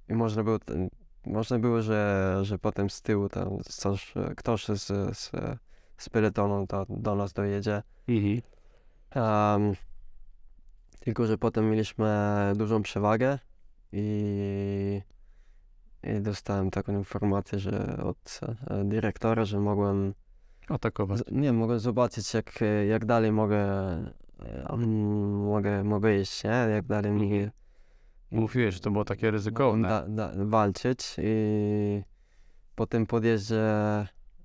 B: i można było, można było, że, że potem z tyłu tam coś, ktoś z, z, z peletonu to do nas dojedzie.
A: Mhm.
B: Em, tylko, że potem mieliśmy dużą przewagę i, i dostałem taką informację, że od e, dyrektora, że mogłem
A: Atakować.
B: Nie, mogę zobaczyć, jak, e, jak dalej mogę, e, mogę, mogę iść, nie? Jak dalej mi
A: Mówiłeś, że to było takie ryzykowne.
B: da, da, walczyć i po tym podjeździe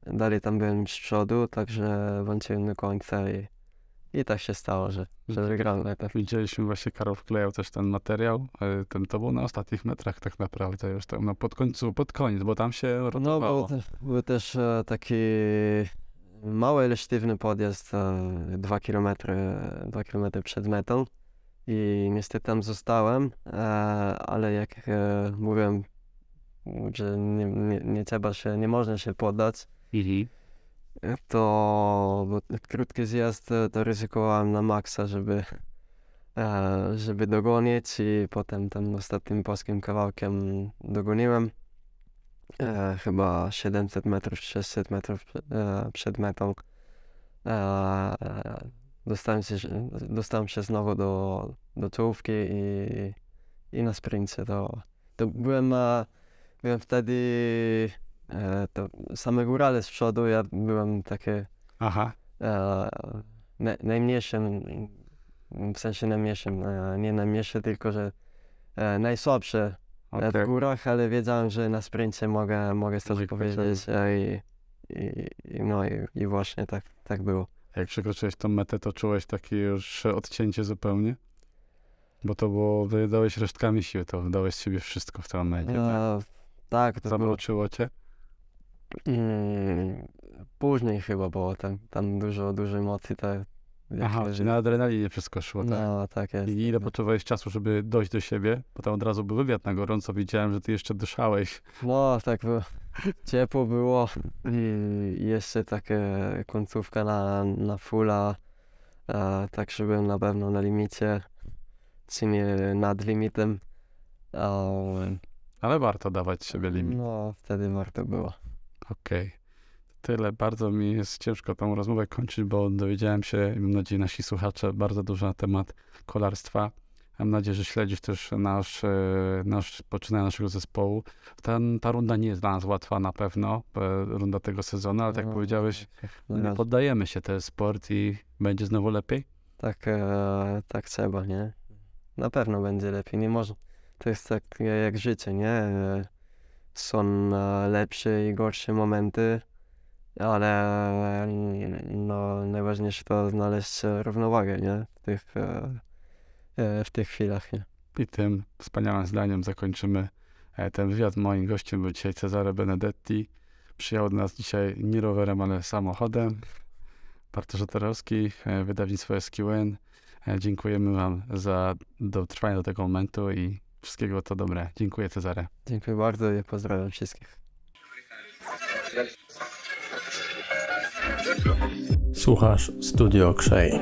B: dalej tam byłem z przodu, także walczyłem do końca i, i tak się stało, że, że wygrałem etap.
A: Widzieliśmy właśnie, Karol wklejał też ten materiał, e, ten to był na ostatnich metrach tak naprawdę, już tam no, pod końcu, pod koniec, bo tam się
B: No,
A: rotowało.
B: był, te- był też e, taki mały, ale sztywny podjazd, e, dwa kilometry, dwa kilometry przed metą i niestety tam zostałem, ale jak mówiłem, że nie, nie, nie trzeba się, nie można się poddać,
A: Mhm.
B: To bo krótki zjazd e, to ryzykowałem na maksa, żeby, e, żeby dogonić i potem tym ostatnim polskim kawałkiem dogoniłem. E, chyba 700 metrów, 600 metrów przed metą. Dostałem, się, dostałem się znowu do, do czołówki i, i na sprincie to, to byłem, byłem wtedy e, to same górale z przodu, ja byłem takie
A: Aha,
B: e, na, najmniejszym w sensie najmniejszym, e, nie najmniejszy, tylko że e, najsłabszy e,
A: Okej.
B: w górach, ale wiedziałem, że na sprincie mogę, mogę coś
A: Mogę
B: powiedzieć e, i, i, no i, i właśnie tak, tak było.
A: Jak przekroczyłeś tą metę, to czułeś takie już odcięcie zupełnie? Bo to było, wydałeś resztkami siły, to wydałeś z siebie wszystko w tym momencie. tak?
B: E, tak, to było
A: Zamroczyło cię?
B: Mm, później chyba było tam, tam dużo, dużo emocji, tak. jak
A: Aha, czyli na adrenalinie wszystko szło, tak?
B: No, tak jest.
A: I ile potrzebowałeś czasu, żeby dojść do siebie? Bo tam od razu był wywiad na gorąco, widziałem, że ty jeszcze dyszałeś.
B: No, tak było. Ciepło było i jeszcze takie końcówka na, na fulla, e, tak że byłem na pewno na limicie, czy nie nad limitem. E,
A: Ale warto dawać siebie limit.
B: no, wtedy warto było.
A: Okej. Tyle. Bardzo mi jest ciężko tą rozmowę kończyć, bo dowiedziałem się, i mam nadzieję nasi słuchacze, bardzo dużo na temat kolarstwa. Mam nadzieję, że śledzisz też nasz, e, nasz poczynanie naszego zespołu. Ta, ta runda nie jest dla nas łatwa na pewno, e, runda tego sezonu, ale tak jak
B: No,
A: powiedziałeś,
B: no,
A: nie poddajemy się, to jest sport i będzie znowu lepiej.
B: Tak, e, tak trzeba, nie? Na pewno będzie lepiej, nie może. To jest tak e, jak życie, nie? Są lepsze i gorsze momenty, ale no, najważniejsze to znaleźć równowagę, nie? W tych, e, e, w tych chwilach, nie?
A: I tym wspaniałym zdaniem zakończymy e, ten wywiad. Moim gościem był dzisiaj Cezare Benedetti. Przyjechał do nas dzisiaj nie rowerem, ale samochodem. Bartosz Otarowski, e, wydawnictwo SQN. Dziękujemy Wam za dotrwanie do tego momentu i wszystkiego to dobre. Dziękuję Cezare.
B: Dziękuję bardzo i pozdrawiam wszystkich.
C: Słuchasz Studio Krzej.